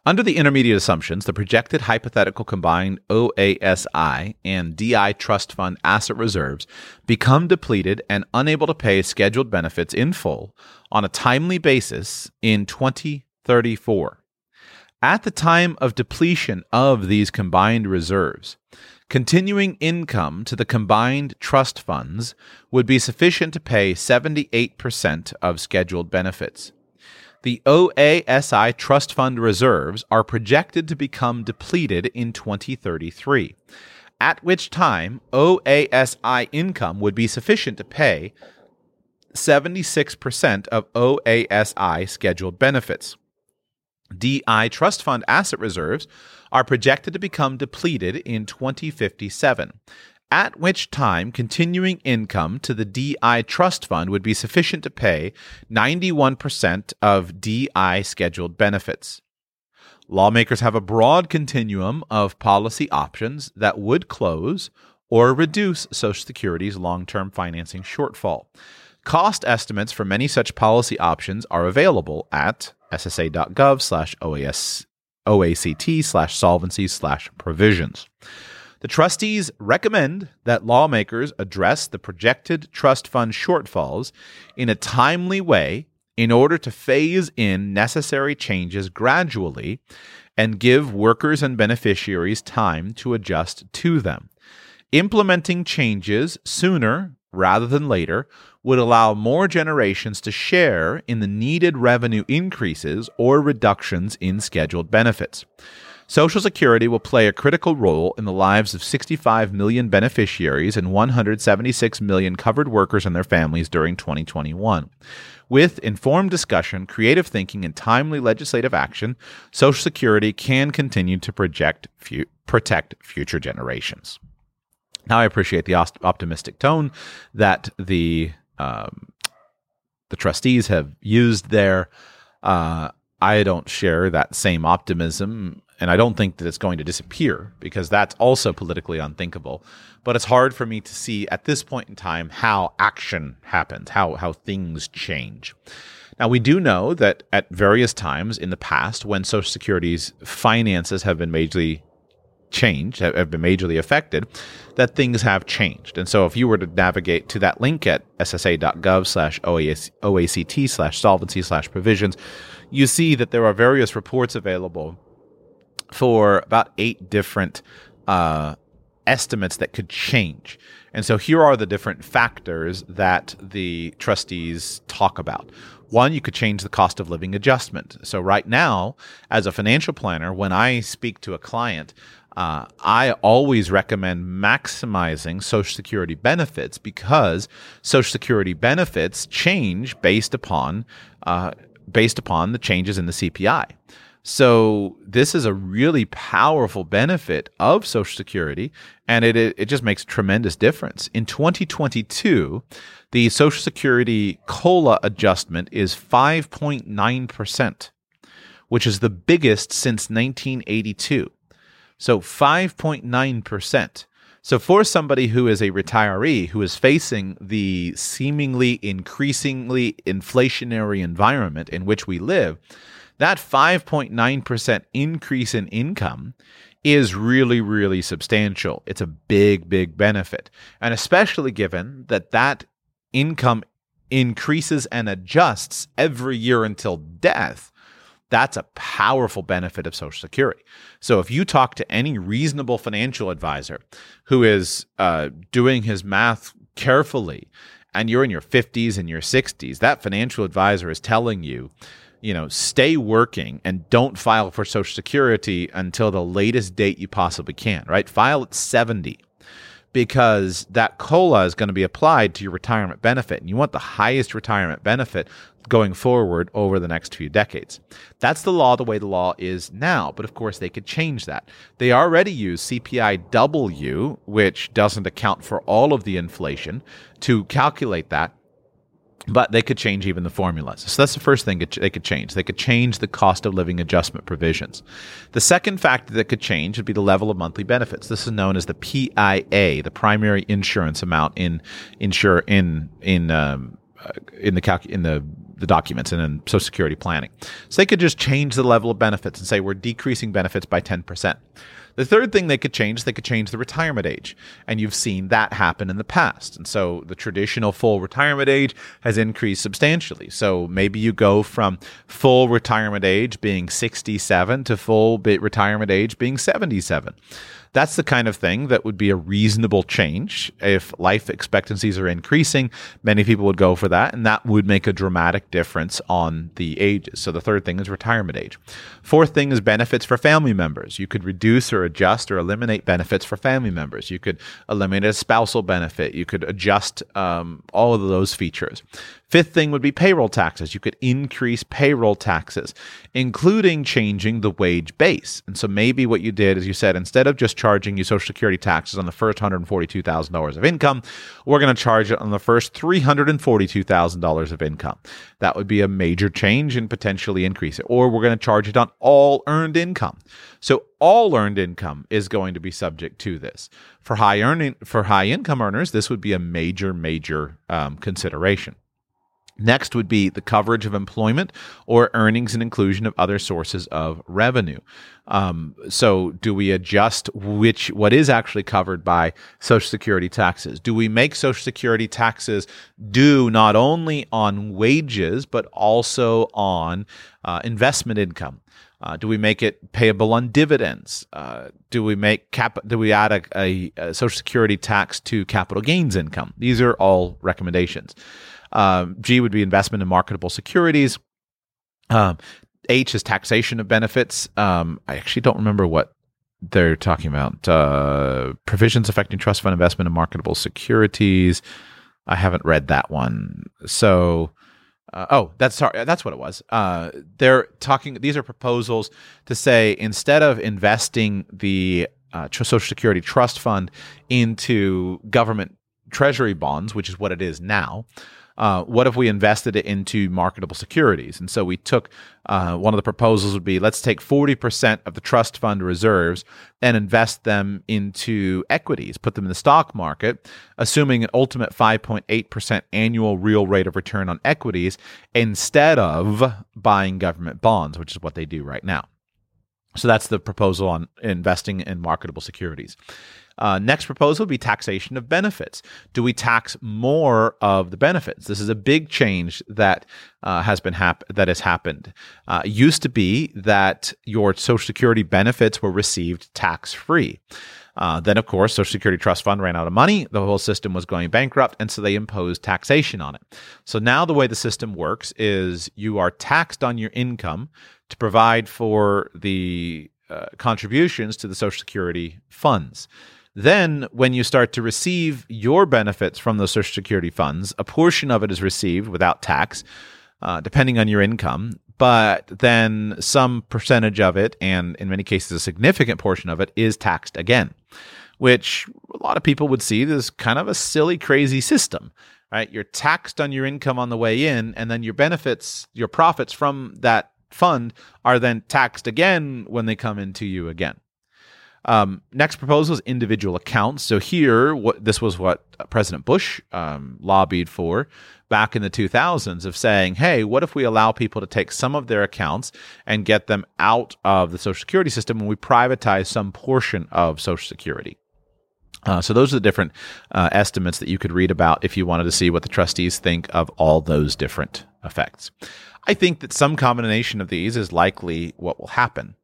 Under the intermediate assumptions, the projected hypothetical combined OASI and DI trust fund asset reserves become depleted and unable to pay scheduled benefits in full on a timely basis in 20 34. At the time of depletion of these combined reserves, continuing income to the combined trust funds would be sufficient to pay 78% of scheduled benefits. The OASI trust fund reserves are projected to become depleted in 2033, at which time OASI income would be sufficient to pay 76% of OASI scheduled benefits. DI trust fund asset reserves are projected to become depleted in 2057, at which time continuing income to the DI trust fund would be sufficient to pay 91% of DI scheduled benefits. Lawmakers have a broad continuum of policy options that would close or reduce Social Security's long term financing shortfall. Cost estimates for many such policy options are available at ssa.gov slash OACT slash solvency slash provisions. The trustees recommend that lawmakers address the projected trust fund shortfalls in a timely way in order to phase in necessary changes gradually and give workers and beneficiaries time to adjust to them. Implementing changes sooner rather than later would allow more generations to share in the needed revenue increases or reductions in scheduled benefits. Social Security will play a critical role in the lives of 65 million beneficiaries and 176 million covered workers and their families during 2021. With informed discussion, creative thinking, and timely legislative action, Social Security can continue to project, fu- protect future generations. Now, I appreciate the optimistic tone that the um, the trustees have used there. Uh, I don't share that same optimism, and I don't think that it's going to disappear because that's also politically unthinkable. But it's hard for me to see at this point in time how action happens, how how things change. Now, we do know that at various times in the past, when Social Security's finances have been majorly changed, have been majorly affected, that things have changed. And so if you were to navigate to that link at ssa.gov slash OACT slash solvency slash provisions, you see that there are various reports available for about eight different uh, estimates that could change. And so here are the different factors that the trustees talk about. One, you could change the cost of living adjustment. So, right now, as a financial planner, when I speak to a client, uh, I always recommend maximizing Social Security benefits because Social Security benefits change based upon uh, based upon the changes in the CPI. So this is a really powerful benefit of Social Security, and it it just makes a tremendous difference. In 2022, the Social Security COLA adjustment is 5.9 percent, which is the biggest since 1982. So 5.9%. So for somebody who is a retiree who is facing the seemingly increasingly inflationary environment in which we live, that 5.9% increase in income is really, really substantial. It's a big, big benefit. And especially given that that income increases and adjusts every year until death, that's a powerful benefit of Social Security. So if you talk to any reasonable financial advisor who is uh, doing his math carefully, and you're in your 50s and your 60s, that financial advisor is telling you, you know, stay working and don't file for Social Security until the latest date you possibly can, right? File at 70 because that COLA is going to be applied to your retirement benefit. And you want the highest retirement benefit going forward over the next few decades. That's the law the way the law is now, but of course they could change that. They already use CPIW, which doesn't account for all of the inflation, to calculate that. But they could change even the formulas. So that's the first thing they could change. They could change the cost of living adjustment provisions. The second factor that could change would be the level of monthly benefits. This is known as the PIA, the primary insurance amount in insure in in um, uh, in the calc- in the the documents and in Social Security planning. So they could just change the level of benefits and say we're decreasing benefits by 10%. The The third thing they could change, they could change the retirement age. And you've seen that happen in the past. And so the traditional full retirement age has increased substantially. So maybe you go from full retirement age being 67 to full retirement age being 77. That's the kind of thing that would be a reasonable change. If life expectancies are increasing, many people would go for that, and that would make a dramatic difference on the ages. So the third thing is retirement age. Fourth thing is benefits for family members. You could reduce or adjust or eliminate benefits for family members. You could eliminate a spousal benefit. You could adjust um, all of those features. Fifth thing would be payroll taxes. You could increase payroll taxes, including changing the wage base. And so maybe what you did is you said instead of just charging you Social Security taxes on the first $142,000 of income, we're going to charge it on the first $342,000 of income. That would be a major change and potentially increase it. Or we're going to charge it on all earned income. So all earned income is going to be subject to this. For high earning for high income earners, this would be a major major um, consideration. Next would be the coverage of employment or earnings and inclusion of other sources of revenue. Um, so, do we adjust which what is actually covered by Social Security taxes? Do we make Social Security taxes due not only on wages but also on uh, investment income? Uh, do we make it payable on dividends? Uh, do we make cap? Do we add a, a, a Social Security tax to capital gains income? These are all recommendations. Um, G would be investment in marketable securities. Um, H is taxation of benefits. Um, I actually don't remember what they're talking about. Uh, provisions affecting trust fund investment in marketable securities. I haven't read that one. So, uh, oh, that's sorry, that's what it was. Uh, they're talking. These are proposals to say instead of investing the uh, Social Security trust fund into government treasury bonds, which is what it is now, uh, what if we invested it into marketable securities? And so we took uh, one of the proposals would be let's take 40% of the trust fund reserves and invest them into equities, put them in the stock market, assuming an ultimate 5.8% annual real rate of return on equities instead of buying government bonds, which is what they do right now. So that's the proposal on investing in marketable securities. Uh, next proposal would be taxation of benefits. Do we tax more of the benefits? This is a big change that uh, has been hap- that has happened. Uh, used to be that your Social Security benefits were received tax free. Uh, then, of course, Social Security Trust Fund ran out of money. The whole system was going bankrupt, and so they imposed taxation on it. So now the way the system works is you are taxed on your income to provide for the uh, contributions to the Social Security funds. Then, when you start to receive your benefits from those Social Security funds, a portion of it is received without tax, uh, depending on your income. But then some percentage of it, and in many cases, a significant portion of it, is taxed again, which a lot of people would see as kind of a silly, crazy system. Right? You're taxed on your income on the way in, and then your benefits, your profits from that fund are then taxed again when they come into you again. Um, next proposal is individual accounts. So here, what this was what President Bush um, lobbied for back in the 2000s of saying, hey, what if we allow people to take some of their accounts and get them out of the Social Security system and we privatize some portion of Social Security? Uh, so those are the different uh, estimates that you could read about if you wanted to see what the trustees think of all those different effects. I think that some combination of these is likely what will happen.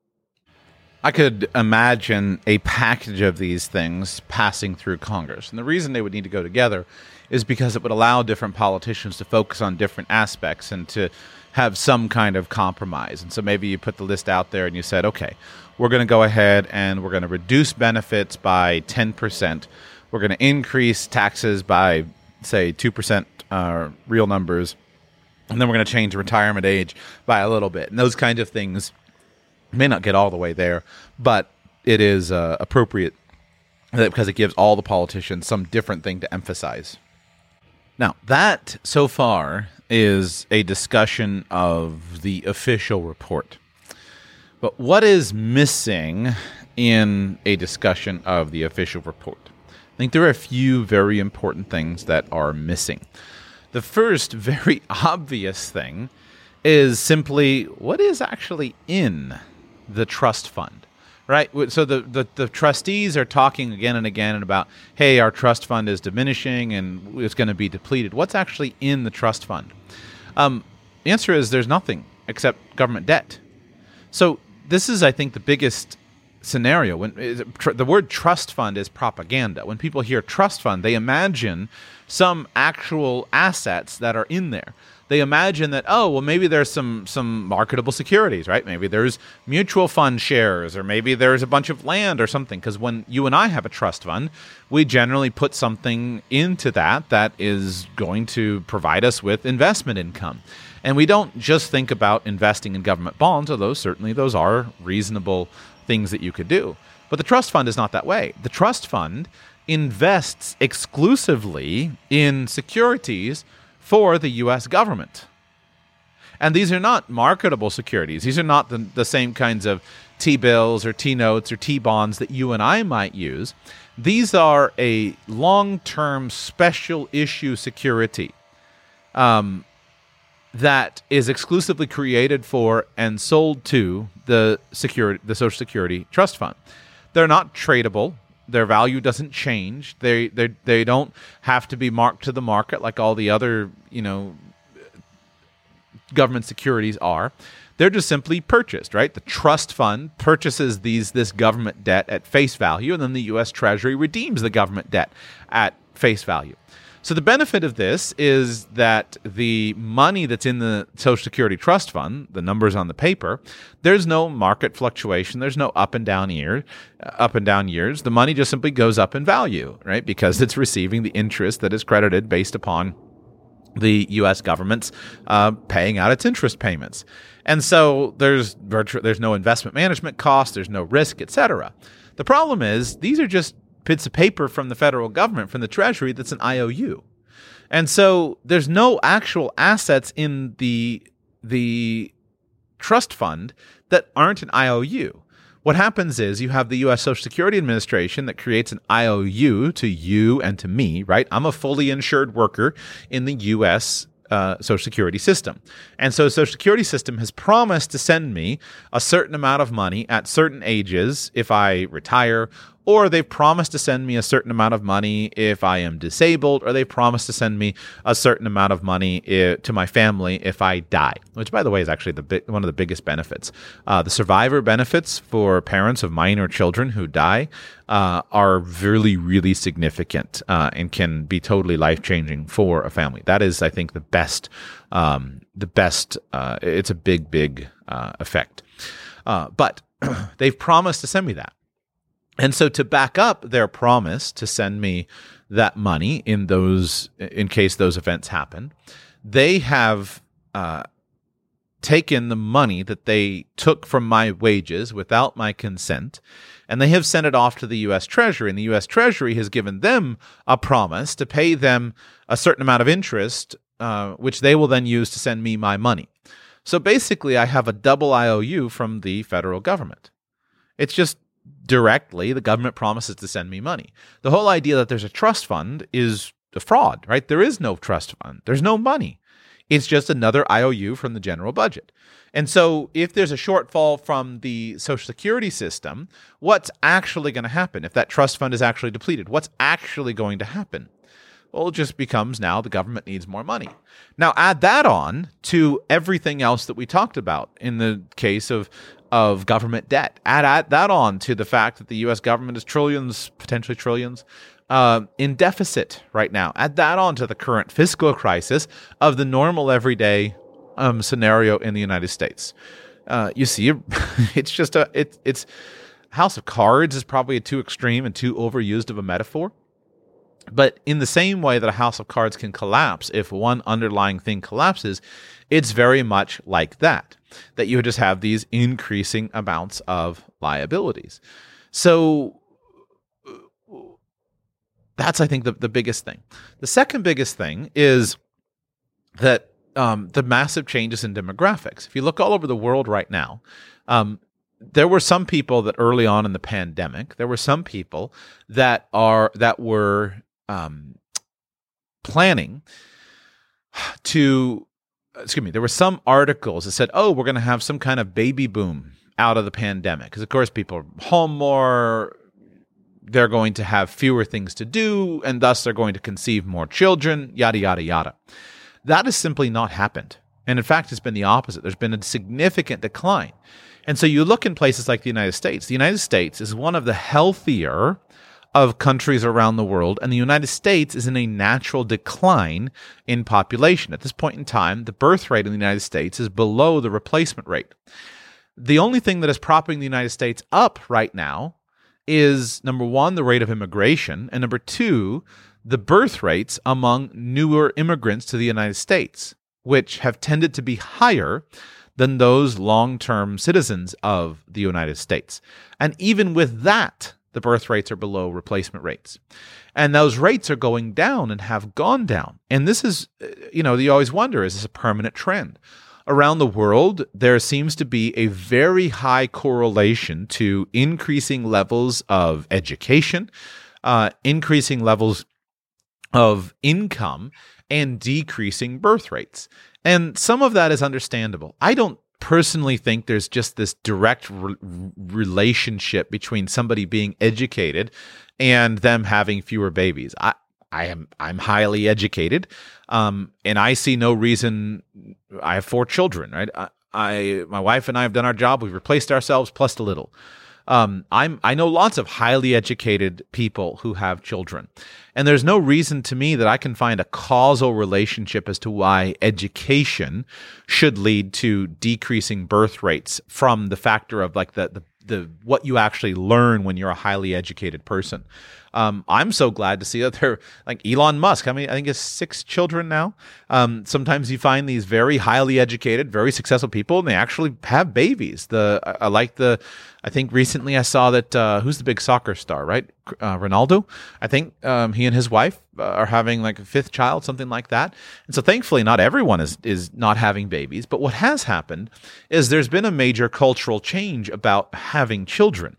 I could imagine a package of these things passing through Congress. And the reason they would need to go together is because it would allow different politicians to focus on different aspects and to have some kind of compromise. And so maybe you put the list out there and you said, okay, we're going to go ahead and we're going to reduce benefits by 10%. We're going to increase taxes by, say, 2% uh, real numbers. And then we're going to change retirement age by a little bit. And those kinds of things may not get all the way there, but it is uh, appropriate because it gives all the politicians some different thing to emphasize. Now, that so far is a discussion of the official report. But what is missing in a discussion of the official report? I think there are a few very important things that are missing. The first, very obvious thing is simply what is actually in the trust fund. right? So the, the, the trustees are talking again and again about, hey, our trust fund is diminishing and it's going to be depleted. What's actually in the trust fund? Um, the answer is there's nothing except government debt. So this is, I think, the biggest scenario. When tr- the word trust fund is propaganda. When people hear trust fund, they imagine some actual assets that are in there they imagine that oh well maybe there's some some marketable securities right? Maybe there's mutual fund shares or maybe there's a bunch of land or something. Because when you and I have a trust fund we generally put something into that that is going to provide us with investment income. And we don't just think about investing in government bonds although certainly those are reasonable things that you could do. But the trust fund is not that way. The trust fund invests exclusively in securities for the US government. And these are not marketable securities. These are not the, the same kinds of T bills or T notes or T bonds that you and I might use. These are a long term special issue security um, that is exclusively created for and sold to the security, the Social Security Trust Fund. They're not tradable. Their value doesn't change. They they they don't have to be marked to the market like all the other you know government securities are. They're just simply purchased, right? The trust fund purchases these this government debt at face value, and then the U.S. Treasury redeems the government debt at face value. So the benefit of this is that the money that's in the Social Security Trust Fund, the numbers on the paper, there's no market fluctuation. There's no up and down year, uh, up and down years. The money just simply goes up in value, right? Because it's receiving the interest that is credited based upon the U.S. government's uh, paying out its interest payments, and so there's virtu- there's no investment management cost, there's no risk, etc. The problem is these are just bits of paper from the federal government, from the Treasury, that's an IOU. And so there's no actual assets in the the trust fund that aren't an IOU. What happens is you have the US Social Security Administration that creates an IOU to you and to me, right? I'm a fully insured worker in the US uh, Social Security system. And so the Social Security system has promised to send me a certain amount of money at certain ages if I retire or they've promised to send me a certain amount of money if I am disabled, or they've promised to send me a certain amount of money if, to my family if I die, which, by the way, is actually the one of the biggest benefits. Uh, the survivor benefits for parents of minor children who die uh, are really, really significant uh, and can be totally life changing for a family. That is, I think, the best. Um, the best. Uh, it's a big, big uh, effect. Uh, but they've promised to send me that. And so to back up their promise to send me that money in those in case those events happen, they have uh, taken the money that they took from my wages without my consent, and they have sent it off to the U.S. Treasury. And the U.S. Treasury has given them a promise to pay them a certain amount of interest, uh, which they will then use to send me my money. So basically, I have a double IOU from the federal government. It's just directly the government promises to send me money. The whole idea that there's a trust fund is a fraud, right? There is no trust fund. There's no money. It's just another IOU from the general budget. And so, if there's a shortfall from the Social Security system, what's actually going to happen? If that trust fund is actually depleted, what's actually going to happen? Well, it just becomes now the government needs more money. Now, add that on to everything else that we talked about in the case of of government debt. Add, add that on to the fact that the U.S. government is trillions, potentially trillions, uh, in deficit right now. Add that on to the current fiscal crisis of the normal everyday um, scenario in the United States. Uh, you see, it's just a it, it's House of Cards is probably a too extreme and too overused of a metaphor. But in the same way that a house of cards can collapse if one underlying thing collapses, it's very much like that, that you just have these increasing amounts of liabilities. So that's, I think, the, the biggest thing. The second biggest thing is that um, the massive changes in demographics. If you look all over the world right now, um, there were some people that early on in the pandemic, there were some people that are that were um, planning to excuse me there were some articles that said oh we're going to have some kind of baby boom out of the pandemic. Because of course people are home more they're going to have fewer things to do and thus they're going to conceive more children yada yada yada. That has simply not happened. And in fact it's been the opposite. There's been a significant decline. And so you look in places like the united states. The united states is one of the healthier of countries around the world, and the United States is in a natural decline in population. At this point in time, the birth rate in the United States is below the replacement rate. The only thing that is propping the United States up right now is number one, the rate of immigration, and number two, the birth rates among newer immigrants to the United States, which have tended to be higher than those long term citizens of the United States. And even with that, the birth rates are below replacement rates. And those rates are going down and have gone down. And this is, uh, you know, you always wonder is this a permanent trend? Around the world, there seems to be a very high correlation to increasing levels of education, uh, increasing levels of income, and decreasing birth rates. And some of that is understandable. I don't personally think there's just this direct re- relationship between somebody being educated and them having fewer babies. I I am I'm highly educated, um, and I see no reason. I have four children, right? I, I my wife and I have done our job. We've replaced ourselves plus a little. Um, I'm I know lots of highly educated people who have children, and there's no reason to me that I can find a causal relationship as to why education should lead to decreasing birth rates from the factor of like the the, the what you actually learn when you're a highly educated person. Um, I'm so glad to see that they're like Elon Musk. I mean, I think has six children now. Um, sometimes you find these very highly educated, very successful people, and they actually have babies. The I, I like the. I think recently I saw that uh, who's the big soccer star, right? Uh, Ronaldo. I think um, he and his wife uh, are having like a fifth child, something like that. And so, thankfully, not everyone is is not having babies. But what has happened is there's been a major cultural change about having children.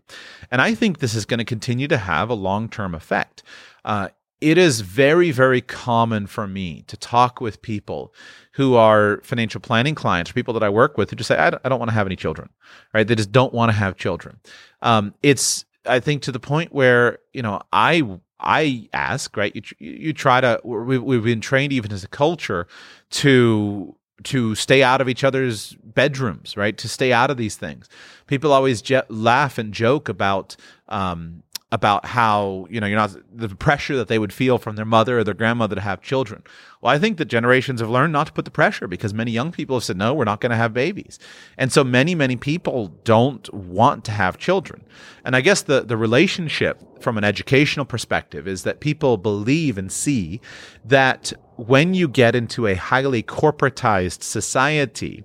And I think this is going to continue to have a long term effect. Uh, it is very, very common for me to talk with people who are financial planning clients, people that I work with, who just say, I don't, don't want to have any children, right? They just don't want to have children. Um, it's, I think, to the point where, you know, I, I ask, right? You, you try to, we, we've been trained even as a culture to to stay out of each other's bedrooms, right? To stay out of these things. People always je- laugh and joke about um, about how you know you're not the pressure that they would feel from their mother or their grandmother to have children. Well, I think that generations have learned not to put the pressure because many young people have said no, we're not going to have babies, and so many many people don't want to have children. And I guess the the relationship from an educational perspective is that people believe and see that when you get into a highly corporatized society,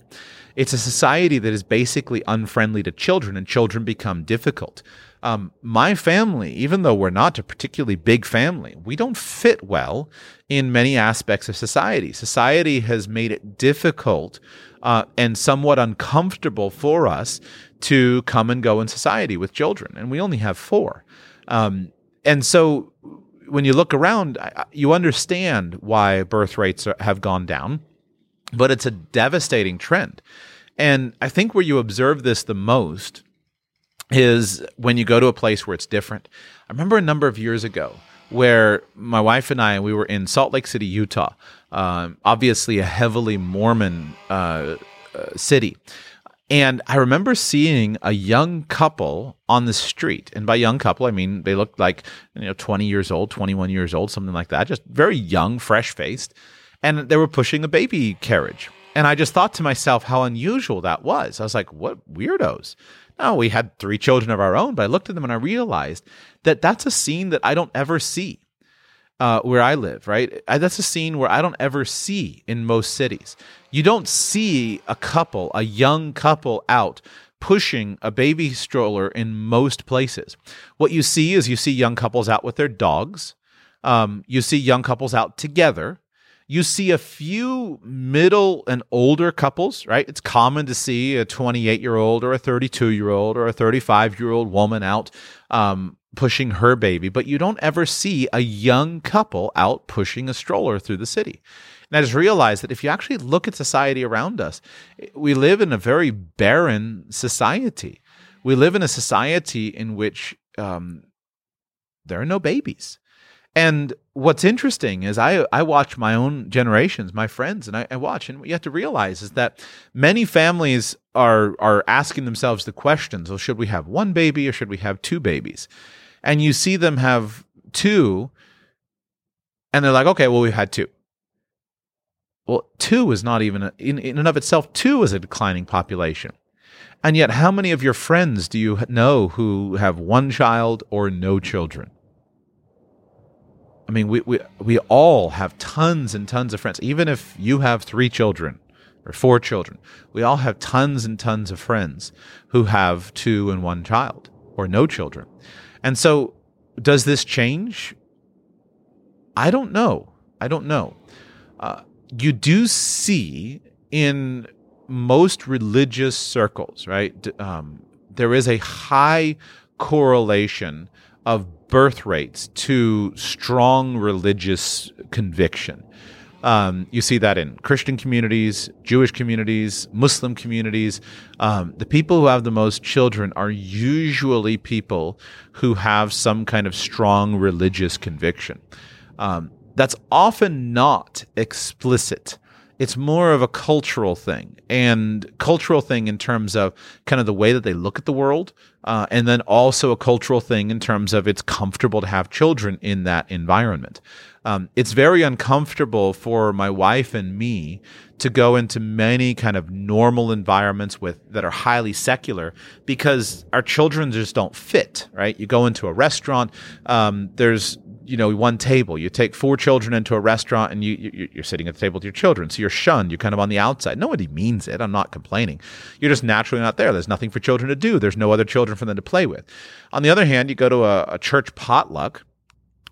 it's a society that is basically unfriendly to children, and children become difficult. Um, my family, even though we're not a particularly big family, we don't fit well in many aspects of society. Society has made it difficult uh, and somewhat uncomfortable for us to come and go in society with children, and we only have four. Um, and so, when you look around, you understand why birth rates are, have gone down, but it's a devastating trend. And I think where you observe this the most is when you go to a place where it's different. I remember a number of years ago where my wife and I we were in Salt Lake City, Utah, um, obviously a heavily Mormon uh, uh, city. And I remember seeing a young couple on the street. And by young couple, I mean they looked like, you know, 20 years old, 21 years old, something like that, just very young, fresh faced. And they were pushing a baby carriage. And I just thought to myself how unusual that was. I was like, what weirdos. No, we had three children of our own, but I looked at them and I realized that that's a scene that I don't ever see uh, where I live, right? That's a scene where I don't ever see in most cities. You don't see a couple, a young couple out pushing a baby stroller in most places. What you see is you see young couples out with their dogs. Um, you see young couples out together you see a few middle and older couples, right? It's common to see a 28 year old or a 32 year old or a 35 year old woman out um, pushing her baby, but you don't ever see a young couple out pushing a stroller through the city. And I just realized that if you actually look at society around us, we live in a very barren society. we live in a society in which um, there are no babies. And what's interesting is I, I watch my own generations, my friends, and I, I, watch, and what you have to realize is that many families are are asking themselves the questions: Well, should we have one baby or should we have two babies? And you see them have two, and they're like, okay, well, we've had two. Well, two is not even a, in in and of itself. Two is a declining population. And yet, how many of your friends do you know who have one child or no children? I mean, we, we, we all have tons and tons of friends. Even if you have three children or four children, we all have tons and tons of friends who have two and one child or no children. And so, does this change? I don't know. I don't know. Uh, you do see in most religious circles, right? Um, there is a high correlation of birth rates to strong religious conviction. Um, you see that in Christian communities, Jewish communities, Muslim communities. Um, the people who have the most children are usually people who have some kind of strong religious conviction. Um, that's often not explicit it's more of a cultural thing and cultural thing in terms of kind of the way that they look at the world uh, and then also a cultural thing in terms of it's comfortable to have children in that environment. Um, it's very uncomfortable for my wife and me to go into many kind of normal environments with that are highly secular because our children just don't fit right? You go into a restaurant um, there's you know one table. You take four children into a restaurant and you, you you're sitting at the table with your children. So you're shunned. You're kind of on the outside. Nobody means i'm not complaining. You're just naturally not there. There's nothing for children to do. There's no other children for them to play with. On the other hand you go to a, a church potluck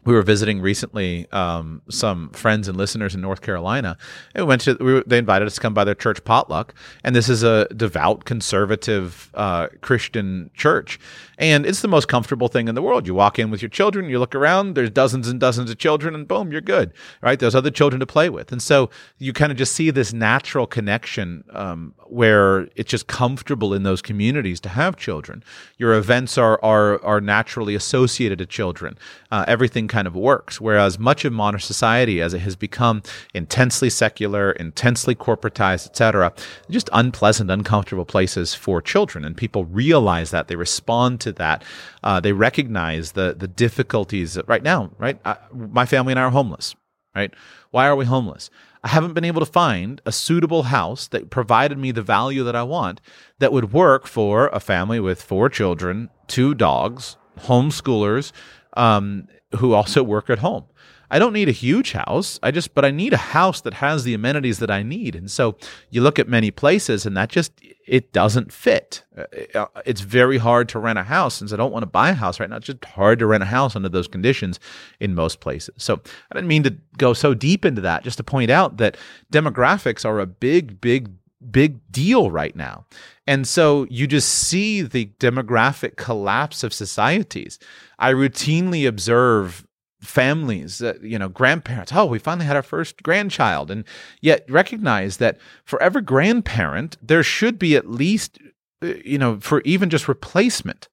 we were visiting recently um, some friends and listeners in North Carolina. And we went to we were, they invited us to come by their church potluck, and this is a devout conservative uh, Christian church, and it's the most comfortable thing in the world. You walk in with your children, you look around, there's dozens and dozens of children, and boom, you're good, right? There's other children to play with, and so you kind of just see this natural connection um, where it's just comfortable in those communities to have children. Your events are are are naturally associated to children. Uh, everything kind of works. Whereas much of modern society, as it has become intensely secular, intensely corporatized, etc., just unpleasant, uncomfortable places for children. And people realize that they respond to that. Uh, they recognize the the difficulties right now. Right, I, my family and I are homeless. Right, why are we homeless? I haven't been able to find a suitable house that provided me the value that I want that would work for a family with four children, two dogs, homeschoolers, um, who also work at home. I don't need a huge house. I just, but I need a house that has the amenities that I need. And so you look at many places and that just, it doesn't fit. Uh, uh, it's very hard to rent a house since I don't want to buy a house right now. It's just hard to rent a house under those conditions in most places. So I didn't mean to go so deep into that, just to point out that demographics are a big, big big deal right now. And so you just see the demographic collapse of societies. I routinely observe families, uh, you know, grandparents. Oh, we finally had our first grandchild. And yet recognize that for every grandparent, there should be at least, uh, you know, for even just replacement,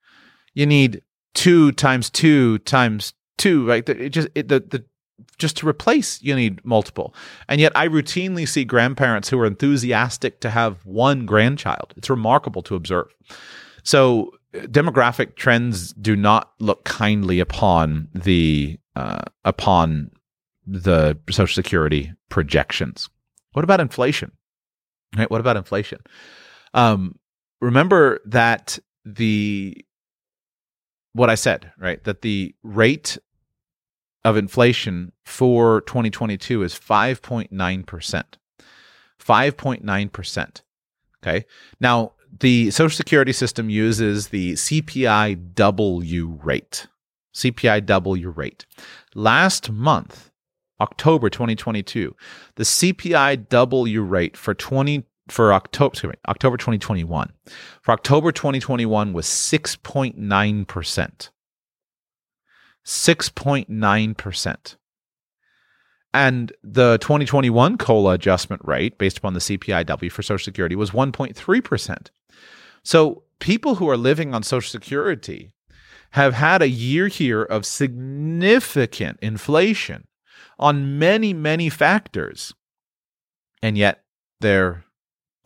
you need two times two times two, right? It just, it, the, the just to replace, you need multiple. And yet, I routinely see grandparents who are enthusiastic to have one grandchild. It's remarkable to observe. So, demographic trends do not look kindly upon the uh, upon the Social Security projections. What about inflation? Right? What about inflation? Um, remember that the what I said, right? That the rate of inflation for 2022 is 5.9%. 5.9%. Okay. Now, the Social Security system uses the CPIW rate. CPIW rate. Last month, October 2022, the CPIW rate for 20 for October me, October 2021. For October 2021 was 6.9%. 6.9%. And the 2021 COLA adjustment rate, based upon the CPIW for Social Security, was 1.3%. So people who are living on Social Security have had a year here of significant inflation on many, many factors. And yet their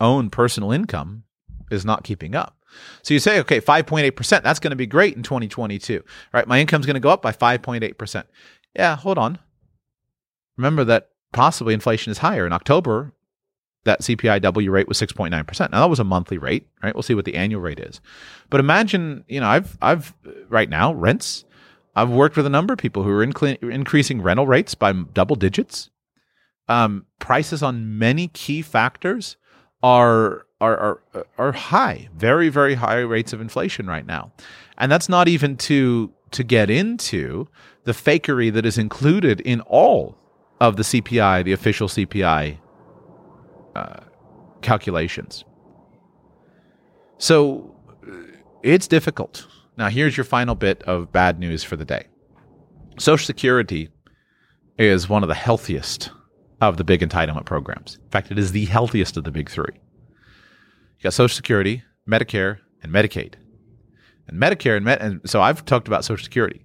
own personal income is not keeping up. So you say, okay, 5.8%, that's going to be great in 2022, right? My income's going to go up by 5.8%. Yeah, hold on. Remember that possibly inflation is higher. In October, that CPIW rate was 6.9%. Now that was a monthly rate, right? We'll see what the annual rate is. But imagine, you know, I've I've right now rents I've worked with a number of people who are increasing rental rates by double digits. Um, prices on many key factors are, are are are high, very very high rates of inflation right now, and that's not even to to get into the fakery that is included in all of the CPI, the official CPI uh, calculations. So it's difficult. Now, here's your final bit of bad news for the day Social Security is one of the healthiest of the big entitlement programs. In fact, it is the healthiest of the big three. You got Social Security, Medicare, and Medicaid. And Medicare and, Med- and so I've talked about Social Security.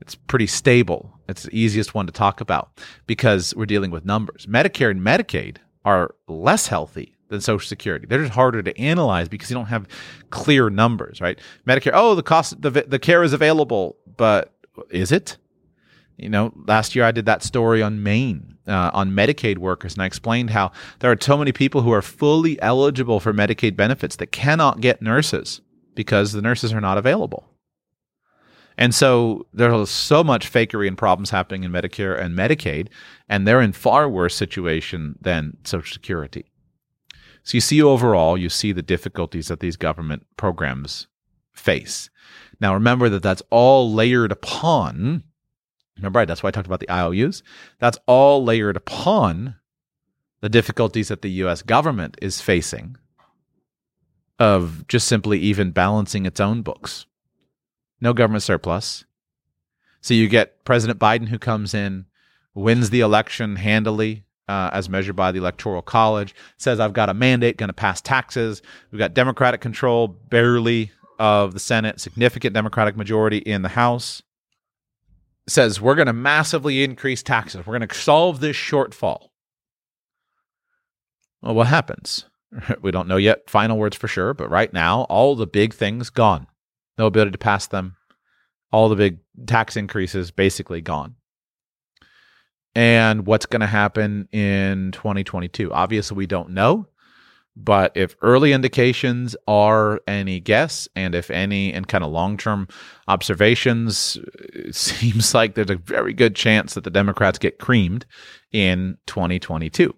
It's pretty stable. It's the easiest one to talk about because we're dealing with numbers. Medicare and Medicaid are less healthy than Social Security. They're just harder to analyze because you don't have clear numbers, right? Medicare, oh, the cost, the the care is available, but is it? You know, last year I did that story on Maine uh, on Medicaid workers, and I explained how there are so many people who are fully eligible for Medicaid benefits that cannot get nurses because the nurses are not available. And so there's so much fakery and problems happening in Medicare and Medicaid, and they're in far worse situation than Social Security. So you see overall, you see the difficulties that these government programs face. Now remember that that's all layered upon. Remember, that's why I talked about the IOUs. That's all layered upon the difficulties that the US government is facing of just simply even balancing its own books. No government surplus. So you get President Biden who comes in, wins the election handily, uh, as measured by the Electoral College, says I've got a mandate, going to pass taxes. We've got Democratic control barely of the Senate, significant Democratic majority in the House. Says we're going to massively increase taxes. We're going to solve this shortfall. Well, what happens? we don't know yet final words for sure, but right now, all the big things gone. No ability to pass them. All the big tax increases basically gone and what's going to happen in 2022. Obviously, we don't know, but if early indications are any guess, and if any, and kind of long term observations, it seems like there's a very good chance that the Democrats get creamed in 2022.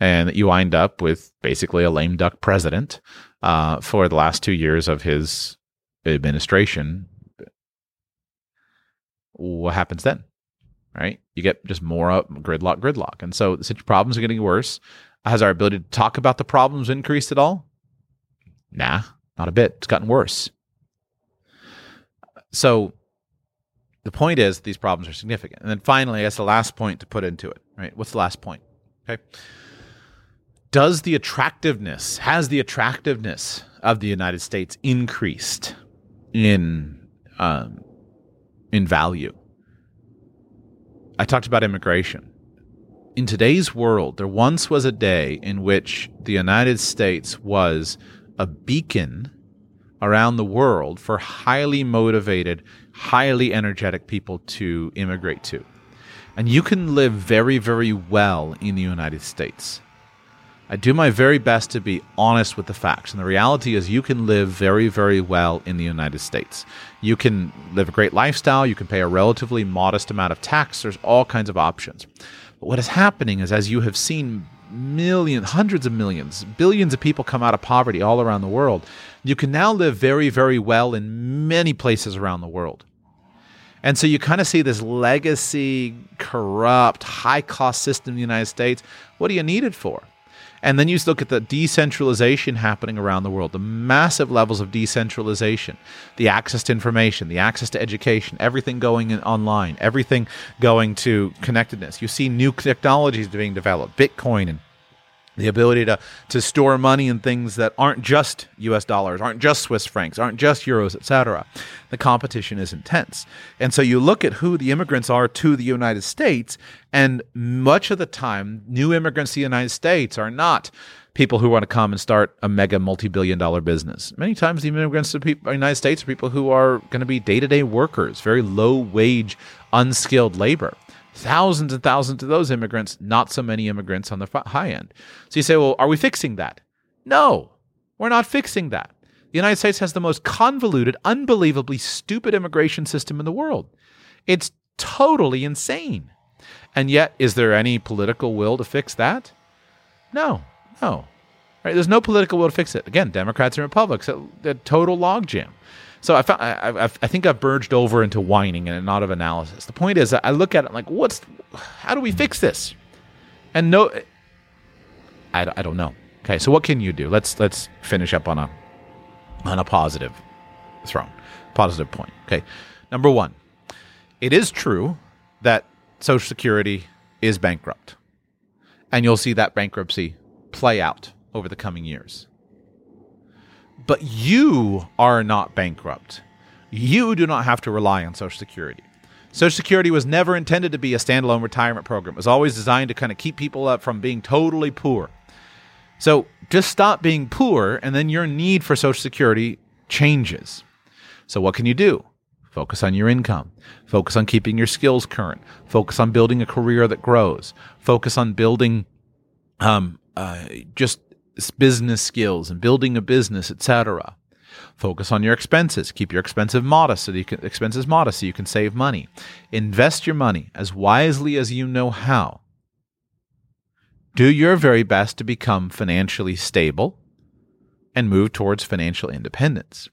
And that you wind up with basically a lame duck president uh, for the last two years of his administration. What happens then? right? You get just more up gridlock, gridlock. And so the problems are getting worse. Has our ability to talk about the problems increased at all? Nah, not a bit. It's gotten worse. So the point is these problems are significant. And then finally, guess the last point to put into it, right? What's the last point? Okay. Does the attractiveness, has the attractiveness of the United States increased in um, in value? I talked about immigration. In today's world, there once was a day in which the United States was a beacon around the world for highly motivated, highly energetic people to immigrate to. And you can live very, very well in the United States. I do my very best to be honest with the facts. And the reality is, you can live very, very well in the United States. You can live a great lifestyle. You can pay a relatively modest amount of tax. There's all kinds of options. But what is happening is, as you have seen millions, hundreds of millions, billions of people come out of poverty all around the world, you can now live very, very well in many places around the world. And so you kind of see this legacy, corrupt, high cost system in the United States. What do you need it for? And then you look at the decentralization happening around the world, the massive levels of decentralization, the access to information, the access to education, everything going online, everything going to connectedness. You see new technologies being developed, Bitcoin and the ability to to store money in things that aren't just US dollars, aren't just Swiss francs, aren't just euros, etc. The competition is intense. And so you look at who the immigrants are to the United States and much of the time new immigrants to the United States are not people who want to come and start a mega multi-billion dollar business. Many times the immigrants to the United States are people who are going to be day-to-day workers, very low wage, unskilled labor thousands and thousands of those immigrants, not so many immigrants on the high end. So you say, well, are we fixing that? No, we're not fixing that. The United States has the most convoluted, unbelievably stupid immigration system in the world. It's totally insane. And yet, is there any political will to fix that? No, no. Right? There's no political will to fix it. Again, Democrats and Republicans, a, a total logjam. So I, found, I, I, I think I've merged over into whining and not of analysis. The point is, I look at it like, what's, how do we fix this? And no, I, I don't know. Okay, so what can you do? Let's let's finish up on a on a positive throne, positive point. Okay, number one, it is true that Social Security is bankrupt, and you'll see that bankruptcy play out over the coming years. But you are not bankrupt. You do not have to rely on Social Security. Social Security was never intended to be a standalone retirement program. It was always designed to kind of keep people up from being totally poor. So just stop being poor, and then your need for Social Security changes. So, what can you do? Focus on your income. Focus on keeping your skills current. Focus on building a career that grows. Focus on building um, uh, just business skills and building a business, etc. Focus on your expenses. Keep your expenses modest so you can expenses modest so you can save money. Invest your money as wisely as you know how. Do your very best to become financially stable and move towards financial independence.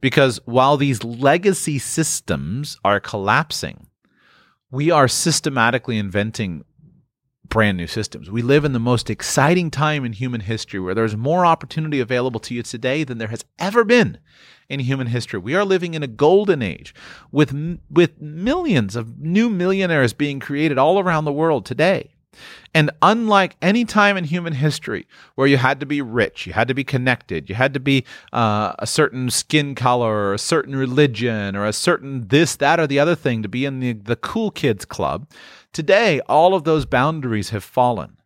Because while these legacy systems are collapsing, we are systematically inventing brand new systems. We live in the most exciting time in human history where there's more opportunity available to you today than there has ever been in human history. We are living in a golden age with with millions of new millionaires being created all around the world today. And unlike any time in human history where you had to be rich, you had to be connected, you had to be uh, a certain skin color or a certain religion or a certain this, that, or the other thing to be in the, the cool kids club, Today, all of those boundaries have fallen.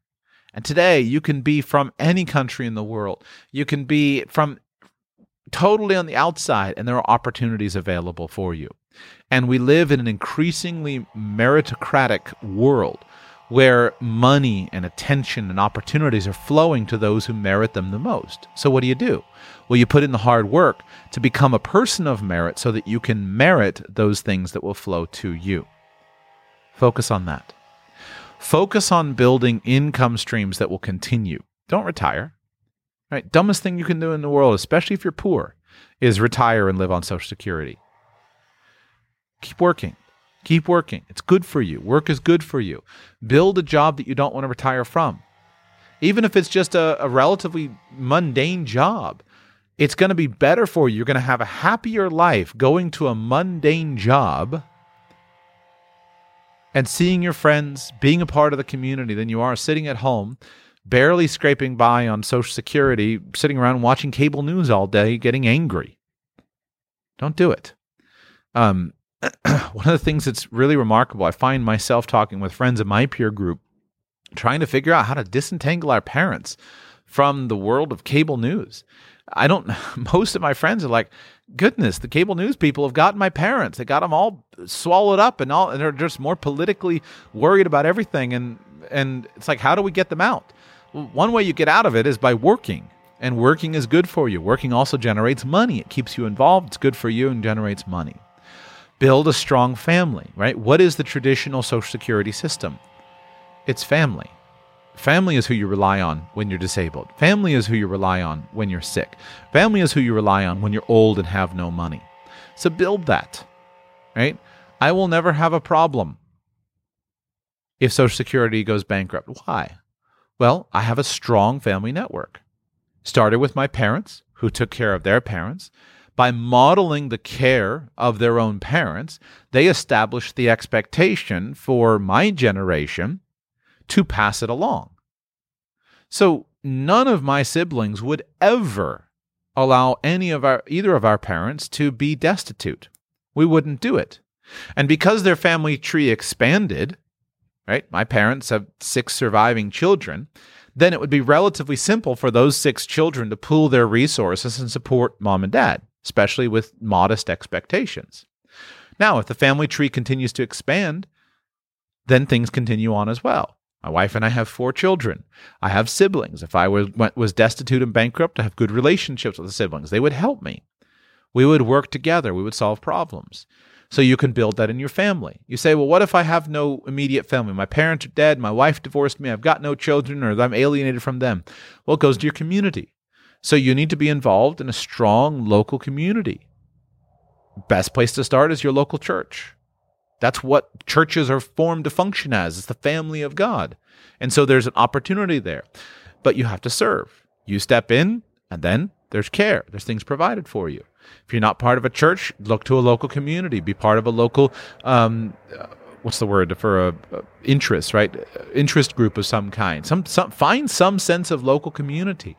And today, you can be from any country in the world. You can be from totally on the outside, and there are opportunities available for you. And we live in an increasingly meritocratic world where money and attention and opportunities are flowing to those who merit them the most. So, what do you do? Well, you put in the hard work to become a person of merit so that you can merit those things that will flow to you. Focus on that. Focus on building income streams that will continue. Don't retire. Right? Dumbest thing you can do in the world, especially if you're poor, is retire and live on Social Security. Keep working. Keep working. It's good for you. Work is good for you. Build a job that you don't want to retire from. Even if it's just a, a relatively mundane job, it's going to be better for you. You're going to have a happier life going to a mundane job and seeing your friends, being a part of the community than you are sitting at home, barely scraping by on Social Security, sitting around watching cable news all day, getting angry. Don't do it. Um, one of the things that's really remarkable, I find myself talking with friends in my peer group, trying to figure out how to disentangle our parents from the world of cable news. I don't, most of my friends are like, goodness, the cable news people have gotten my parents. They got them all swallowed up and all, and they're just more politically worried about everything. And, and it's like, how do we get them out? One way you get out of it is by working. And working is good for you. Working also generates money. It keeps you involved. It's good for you and generates money. Build a strong family, right? What is the traditional Social Security system? It's family. Family is who you rely on when you're disabled. Family is who you rely on when you're sick. Family is who you rely on when you're old and have no money. So build that, right? I will never have a problem if Social Security goes bankrupt. Why? Well, I have a strong family network. Started with my parents, who took care of their parents. By modeling the care of their own parents, they established the expectation for my generation to pass it along. So none of my siblings would ever allow any of our either of our parents to be destitute. We wouldn't do it. And because their family tree expanded, right? My parents have six surviving children, then it would be relatively simple for those six children to pool their resources and support mom and dad, especially with modest expectations. Now, if the family tree continues to expand, then things continue on as well. My wife and I have four children. I have siblings. If I was, destitute and bankrupt, I have good relationships with the siblings. They would help me. We would work together. We would solve problems. So you can build that in your family. You say, well, what if I have no immediate family? My parents are dead. My wife divorced me. I've got no children or I'm alienated from them. Well, it goes to your community. So you need to be involved in a strong local community. Best place to start is your local church. That's what churches are formed to function as. It's the family of God. And so there's an opportunity there. But you have to serve. You step in, and then there's care. There's things provided for you. If you're not part of a church, look to a local community. Be part of a local, um, uh, what's the word for a, a, interest, right? Interest group of some kind. Some, some find some sense of local community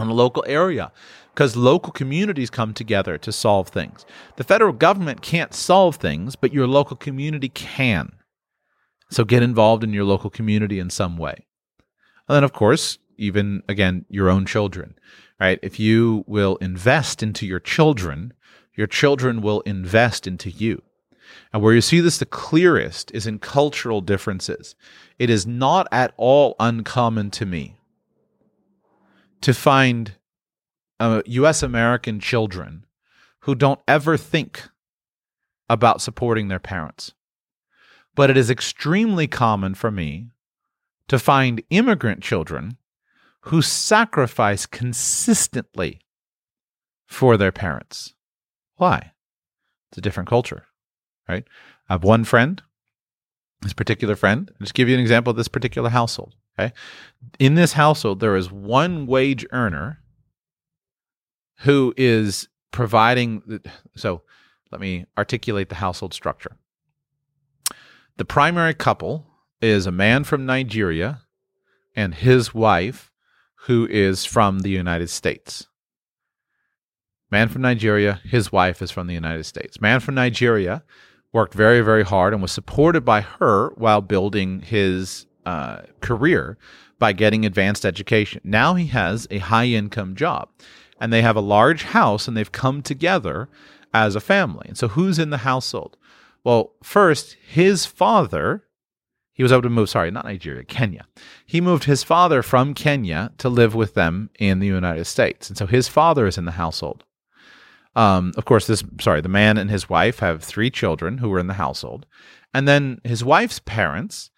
in a local area because local communities come together to solve things. The federal government can't solve things, but your local community can. So get involved in your local community in some way. And then, of course, even again, your own children, right? If you will invest into your children, your children will invest into you. And where you see this the clearest is in cultural differences. It is not at all uncommon to me to find uh, U.S. American children who don't ever think about supporting their parents. But it is extremely common for me to find immigrant children who sacrifice consistently for their parents. Why? It's a different culture, right? I have one friend, this particular friend. I'll just give you an example of this particular household. Okay. In this household, there is one wage earner who is providing. So let me articulate the household structure. The primary couple is a man from Nigeria and his wife, who is from the United States. Man from Nigeria, his wife is from the United States. Man from Nigeria worked very, very hard and was supported by her while building his uh, career by getting advanced education. Now he has a high income job and they have a large house and they've come together as a family. And so who's in the household? Well, first, his father, he was able to move, sorry, not Nigeria, Kenya. He moved his father from Kenya to live with them in the United States. And so his father is in the household. Um, of course, this, sorry, the man and his wife have three children who were in the household. And then his wife's parents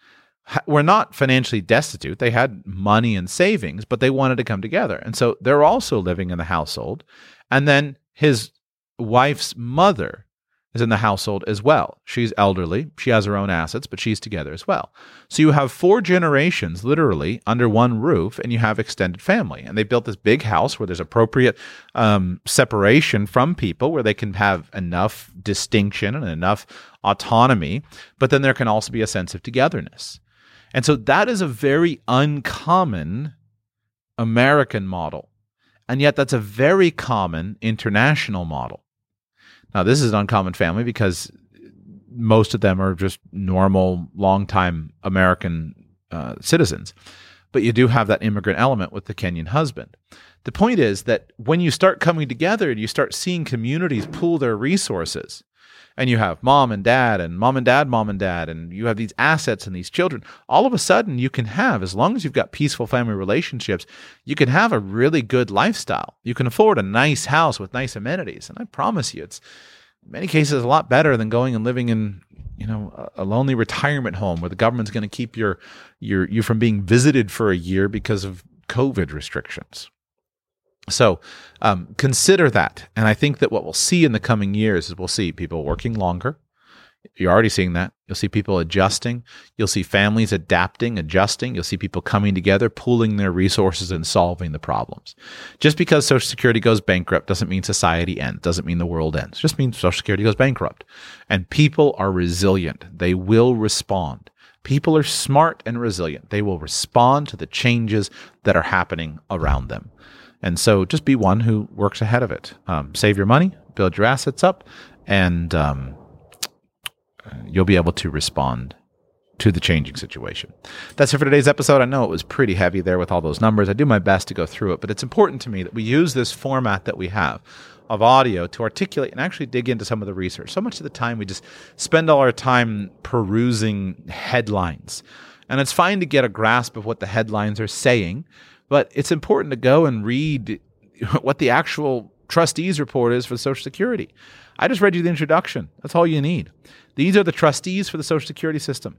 were not financially destitute. They had money and savings, but they wanted to come together. And so they're also living in the household. And then his wife's mother is in the household as well. She's elderly. She has her own assets, but she's together as well. So you have four generations literally under one roof, and you have extended family. And they built this big house where there's appropriate um, separation from people, where they can have enough distinction and enough autonomy, but then there can also be a sense of togetherness. And so that is a very uncommon American model. And yet that's a very common international model. Now, this is an uncommon family because most of them are just normal, long-time American uh, citizens. But you do have that immigrant element with the Kenyan husband. The point is that when you start coming together and you start seeing communities pool their resources, and you have mom and dad and mom and dad, mom and dad, and you have these assets and these children, all of a sudden you can have, as long as you've got peaceful family relationships, you can have a really good lifestyle. You can afford a nice house with nice amenities. And I promise you, it's in many cases a lot better than going and living in you know a lonely retirement home where the government's going to keep your your you from being visited for a year because of covid restrictions so um, consider that. And I think that what we'll see in the coming years is we'll see people working longer. You're already seeing that. You'll see people adjusting. You'll see families adapting, adjusting. You'll see people coming together, pooling their resources and solving the problems. Just because Social Security goes bankrupt doesn't mean society ends, doesn't mean the world ends. It just means Social Security goes bankrupt. And people are resilient. They will respond. People are smart and resilient. They will respond to the changes that are happening around them. And so just be one who works ahead of it. Um, save your money, build your assets up, and um, you'll be able to respond to the changing situation. That's it for today's episode. I know it was pretty heavy there with all those numbers. I do my best to go through it, but it's important to me that we use this format that we have of audio to articulate and actually dig into some of the research. So much of the time we just spend all our time perusing headlines. And it's fine to get a grasp of what the headlines are saying, but it's important to go and read what the actual trustees report is for Social Security. I just read you the introduction. That's all you need. These are the trustees for the Social Security system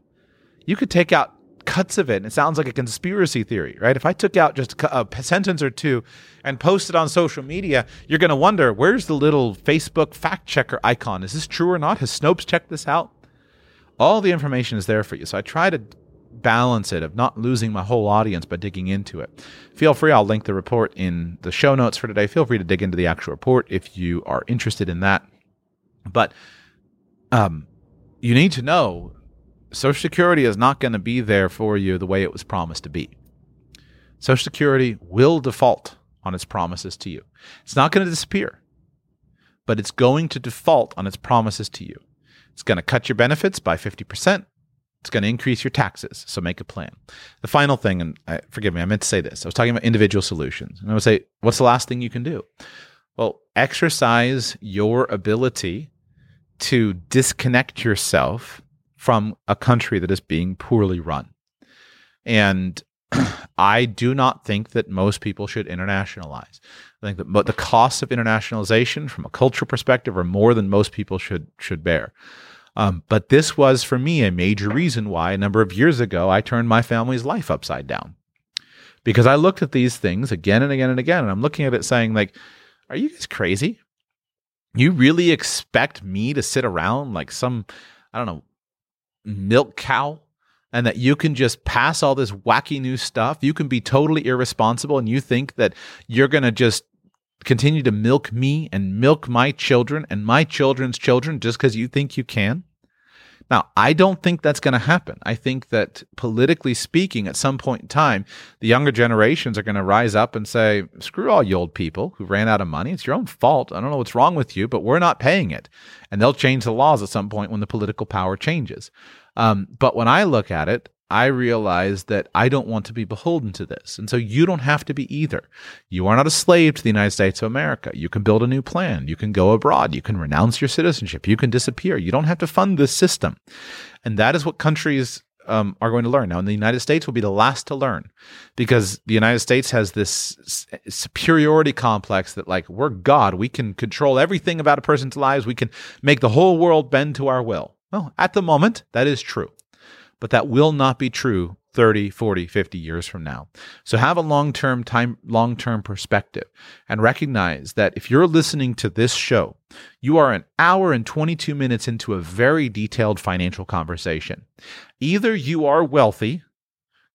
you could take out cuts of it and it sounds like a conspiracy theory, right? If I took out just a sentence or two and posted on social media, you're going to wonder where's the little Facebook fact checker icon? Is this true or not? Has Snopes checked this out? All the information is there for you. So I try to balance it of not losing my whole audience by digging into it. Feel free, I'll link the report in the show notes for today. Feel free to dig into the actual report if you are interested in that. But um, you need to know Social Security is not going to be there for you the way it was promised to be. Social Security will default on its promises to you. It's not going to disappear, but it's going to default on its promises to you. It's going to cut your benefits by 50%. It's going to increase your taxes. So make a plan. The final thing, and I, forgive me, I meant to say this. I was talking about individual solutions. And I would say, what's the last thing you can do? Well, exercise your ability to disconnect yourself from a country that is being poorly run. And I do not think that most people should internationalize. I think that the costs of internationalization from a cultural perspective are more than most people should should bear. Um, but this was for me a major reason why a number of years ago I turned my family's life upside down. Because I looked at these things again and again and again, and I'm looking at it saying, like, are you guys crazy? You really expect me to sit around like some, I don't know, milk cow and that you can just pass all this wacky new stuff. You can be totally irresponsible and you think that you're going to just continue to milk me and milk my children and my children's children just because you think you can. Now, I don't think that's going to happen. I think that politically speaking, at some point in time, the younger generations are going to rise up and say, screw all you old people who ran out of money. It's your own fault. I don't know what's wrong with you, but we're not paying it. And they'll change the laws at some point when the political power changes. Um, but when I look at it, I realize that I don't want to be beholden to this. And so you don't have to be either. You are not a slave to the United States of America. You can build a new plan. You can go abroad. You can renounce your citizenship. You can disappear. You don't have to fund this system. And that is what countries um, are going to learn. Now, in the United States, will be the last to learn because the United States has this superiority complex that, like, we're God. We can control everything about a person's lives. We can make the whole world bend to our will. Well, at the moment, that is true but that will not be true 30, 40, 50 years from now. So have a long-term time long-term perspective and recognize that if you're listening to this show, you are an hour and 22 minutes into a very detailed financial conversation. Either you are wealthy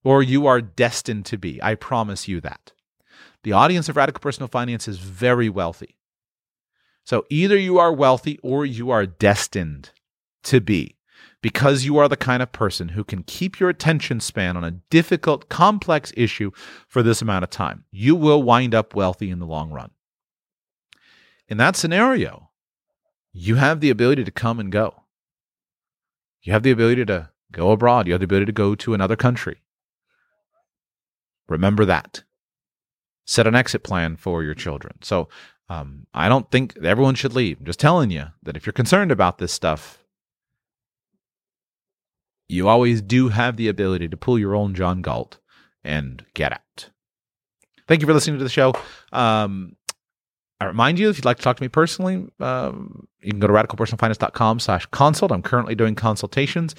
or you are destined to be. I promise you that. The audience of Radical Personal Finance is very wealthy. So either you are wealthy or you are destined to be because you are the kind of person who can keep your attention span on a difficult, complex issue for this amount of time. You will wind up wealthy in the long run. In that scenario, you have the ability to come and go. You have the ability to go abroad. You have the ability to go to another country. Remember that. Set an exit plan for your children. So, um, I don't think everyone should leave. I'm just telling you that if you're concerned about this stuff, you always do have the ability to pull your own John Galt and get out. Thank you for listening to the show. Um, I remind you, if you'd like to talk to me personally, um, you can go to radicalpersonalfinance.com slash consult. I'm currently doing consultations.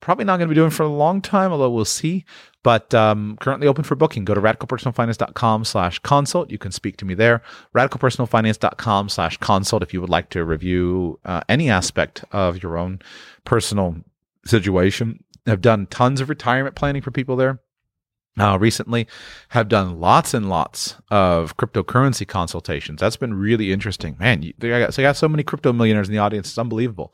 Probably not going to be doing for a long time, although we'll see. But um, currently open for booking. Go to radicalpersonalfinance.com slash consult. You can speak to me there. Radicalpersonalfinance.com slash consult if you would like to review uh, any aspect of your own personal situation. Have done tons of retirement planning for people there. Uh, recently, have done lots and lots of cryptocurrency consultations. That's been really interesting, man. You, they got, so I got so many crypto millionaires in the audience. It's unbelievable.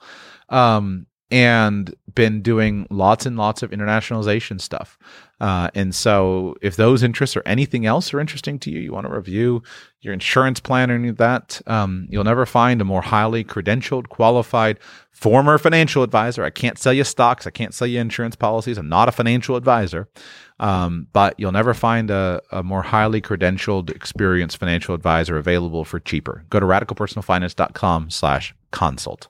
Um, and been doing lots and lots of internationalization stuff. Uh, and so, if those interests or anything else are interesting to you, you want to review your insurance plan or any of that, um, you'll never find a more highly credentialed, qualified former financial advisor. I can't sell you stocks, I can't sell you insurance policies. I'm not a financial advisor, um, but you'll never find a, a more highly credentialed, experienced financial advisor available for cheaper. Go to radicalpersonalfinance.com/slash consult.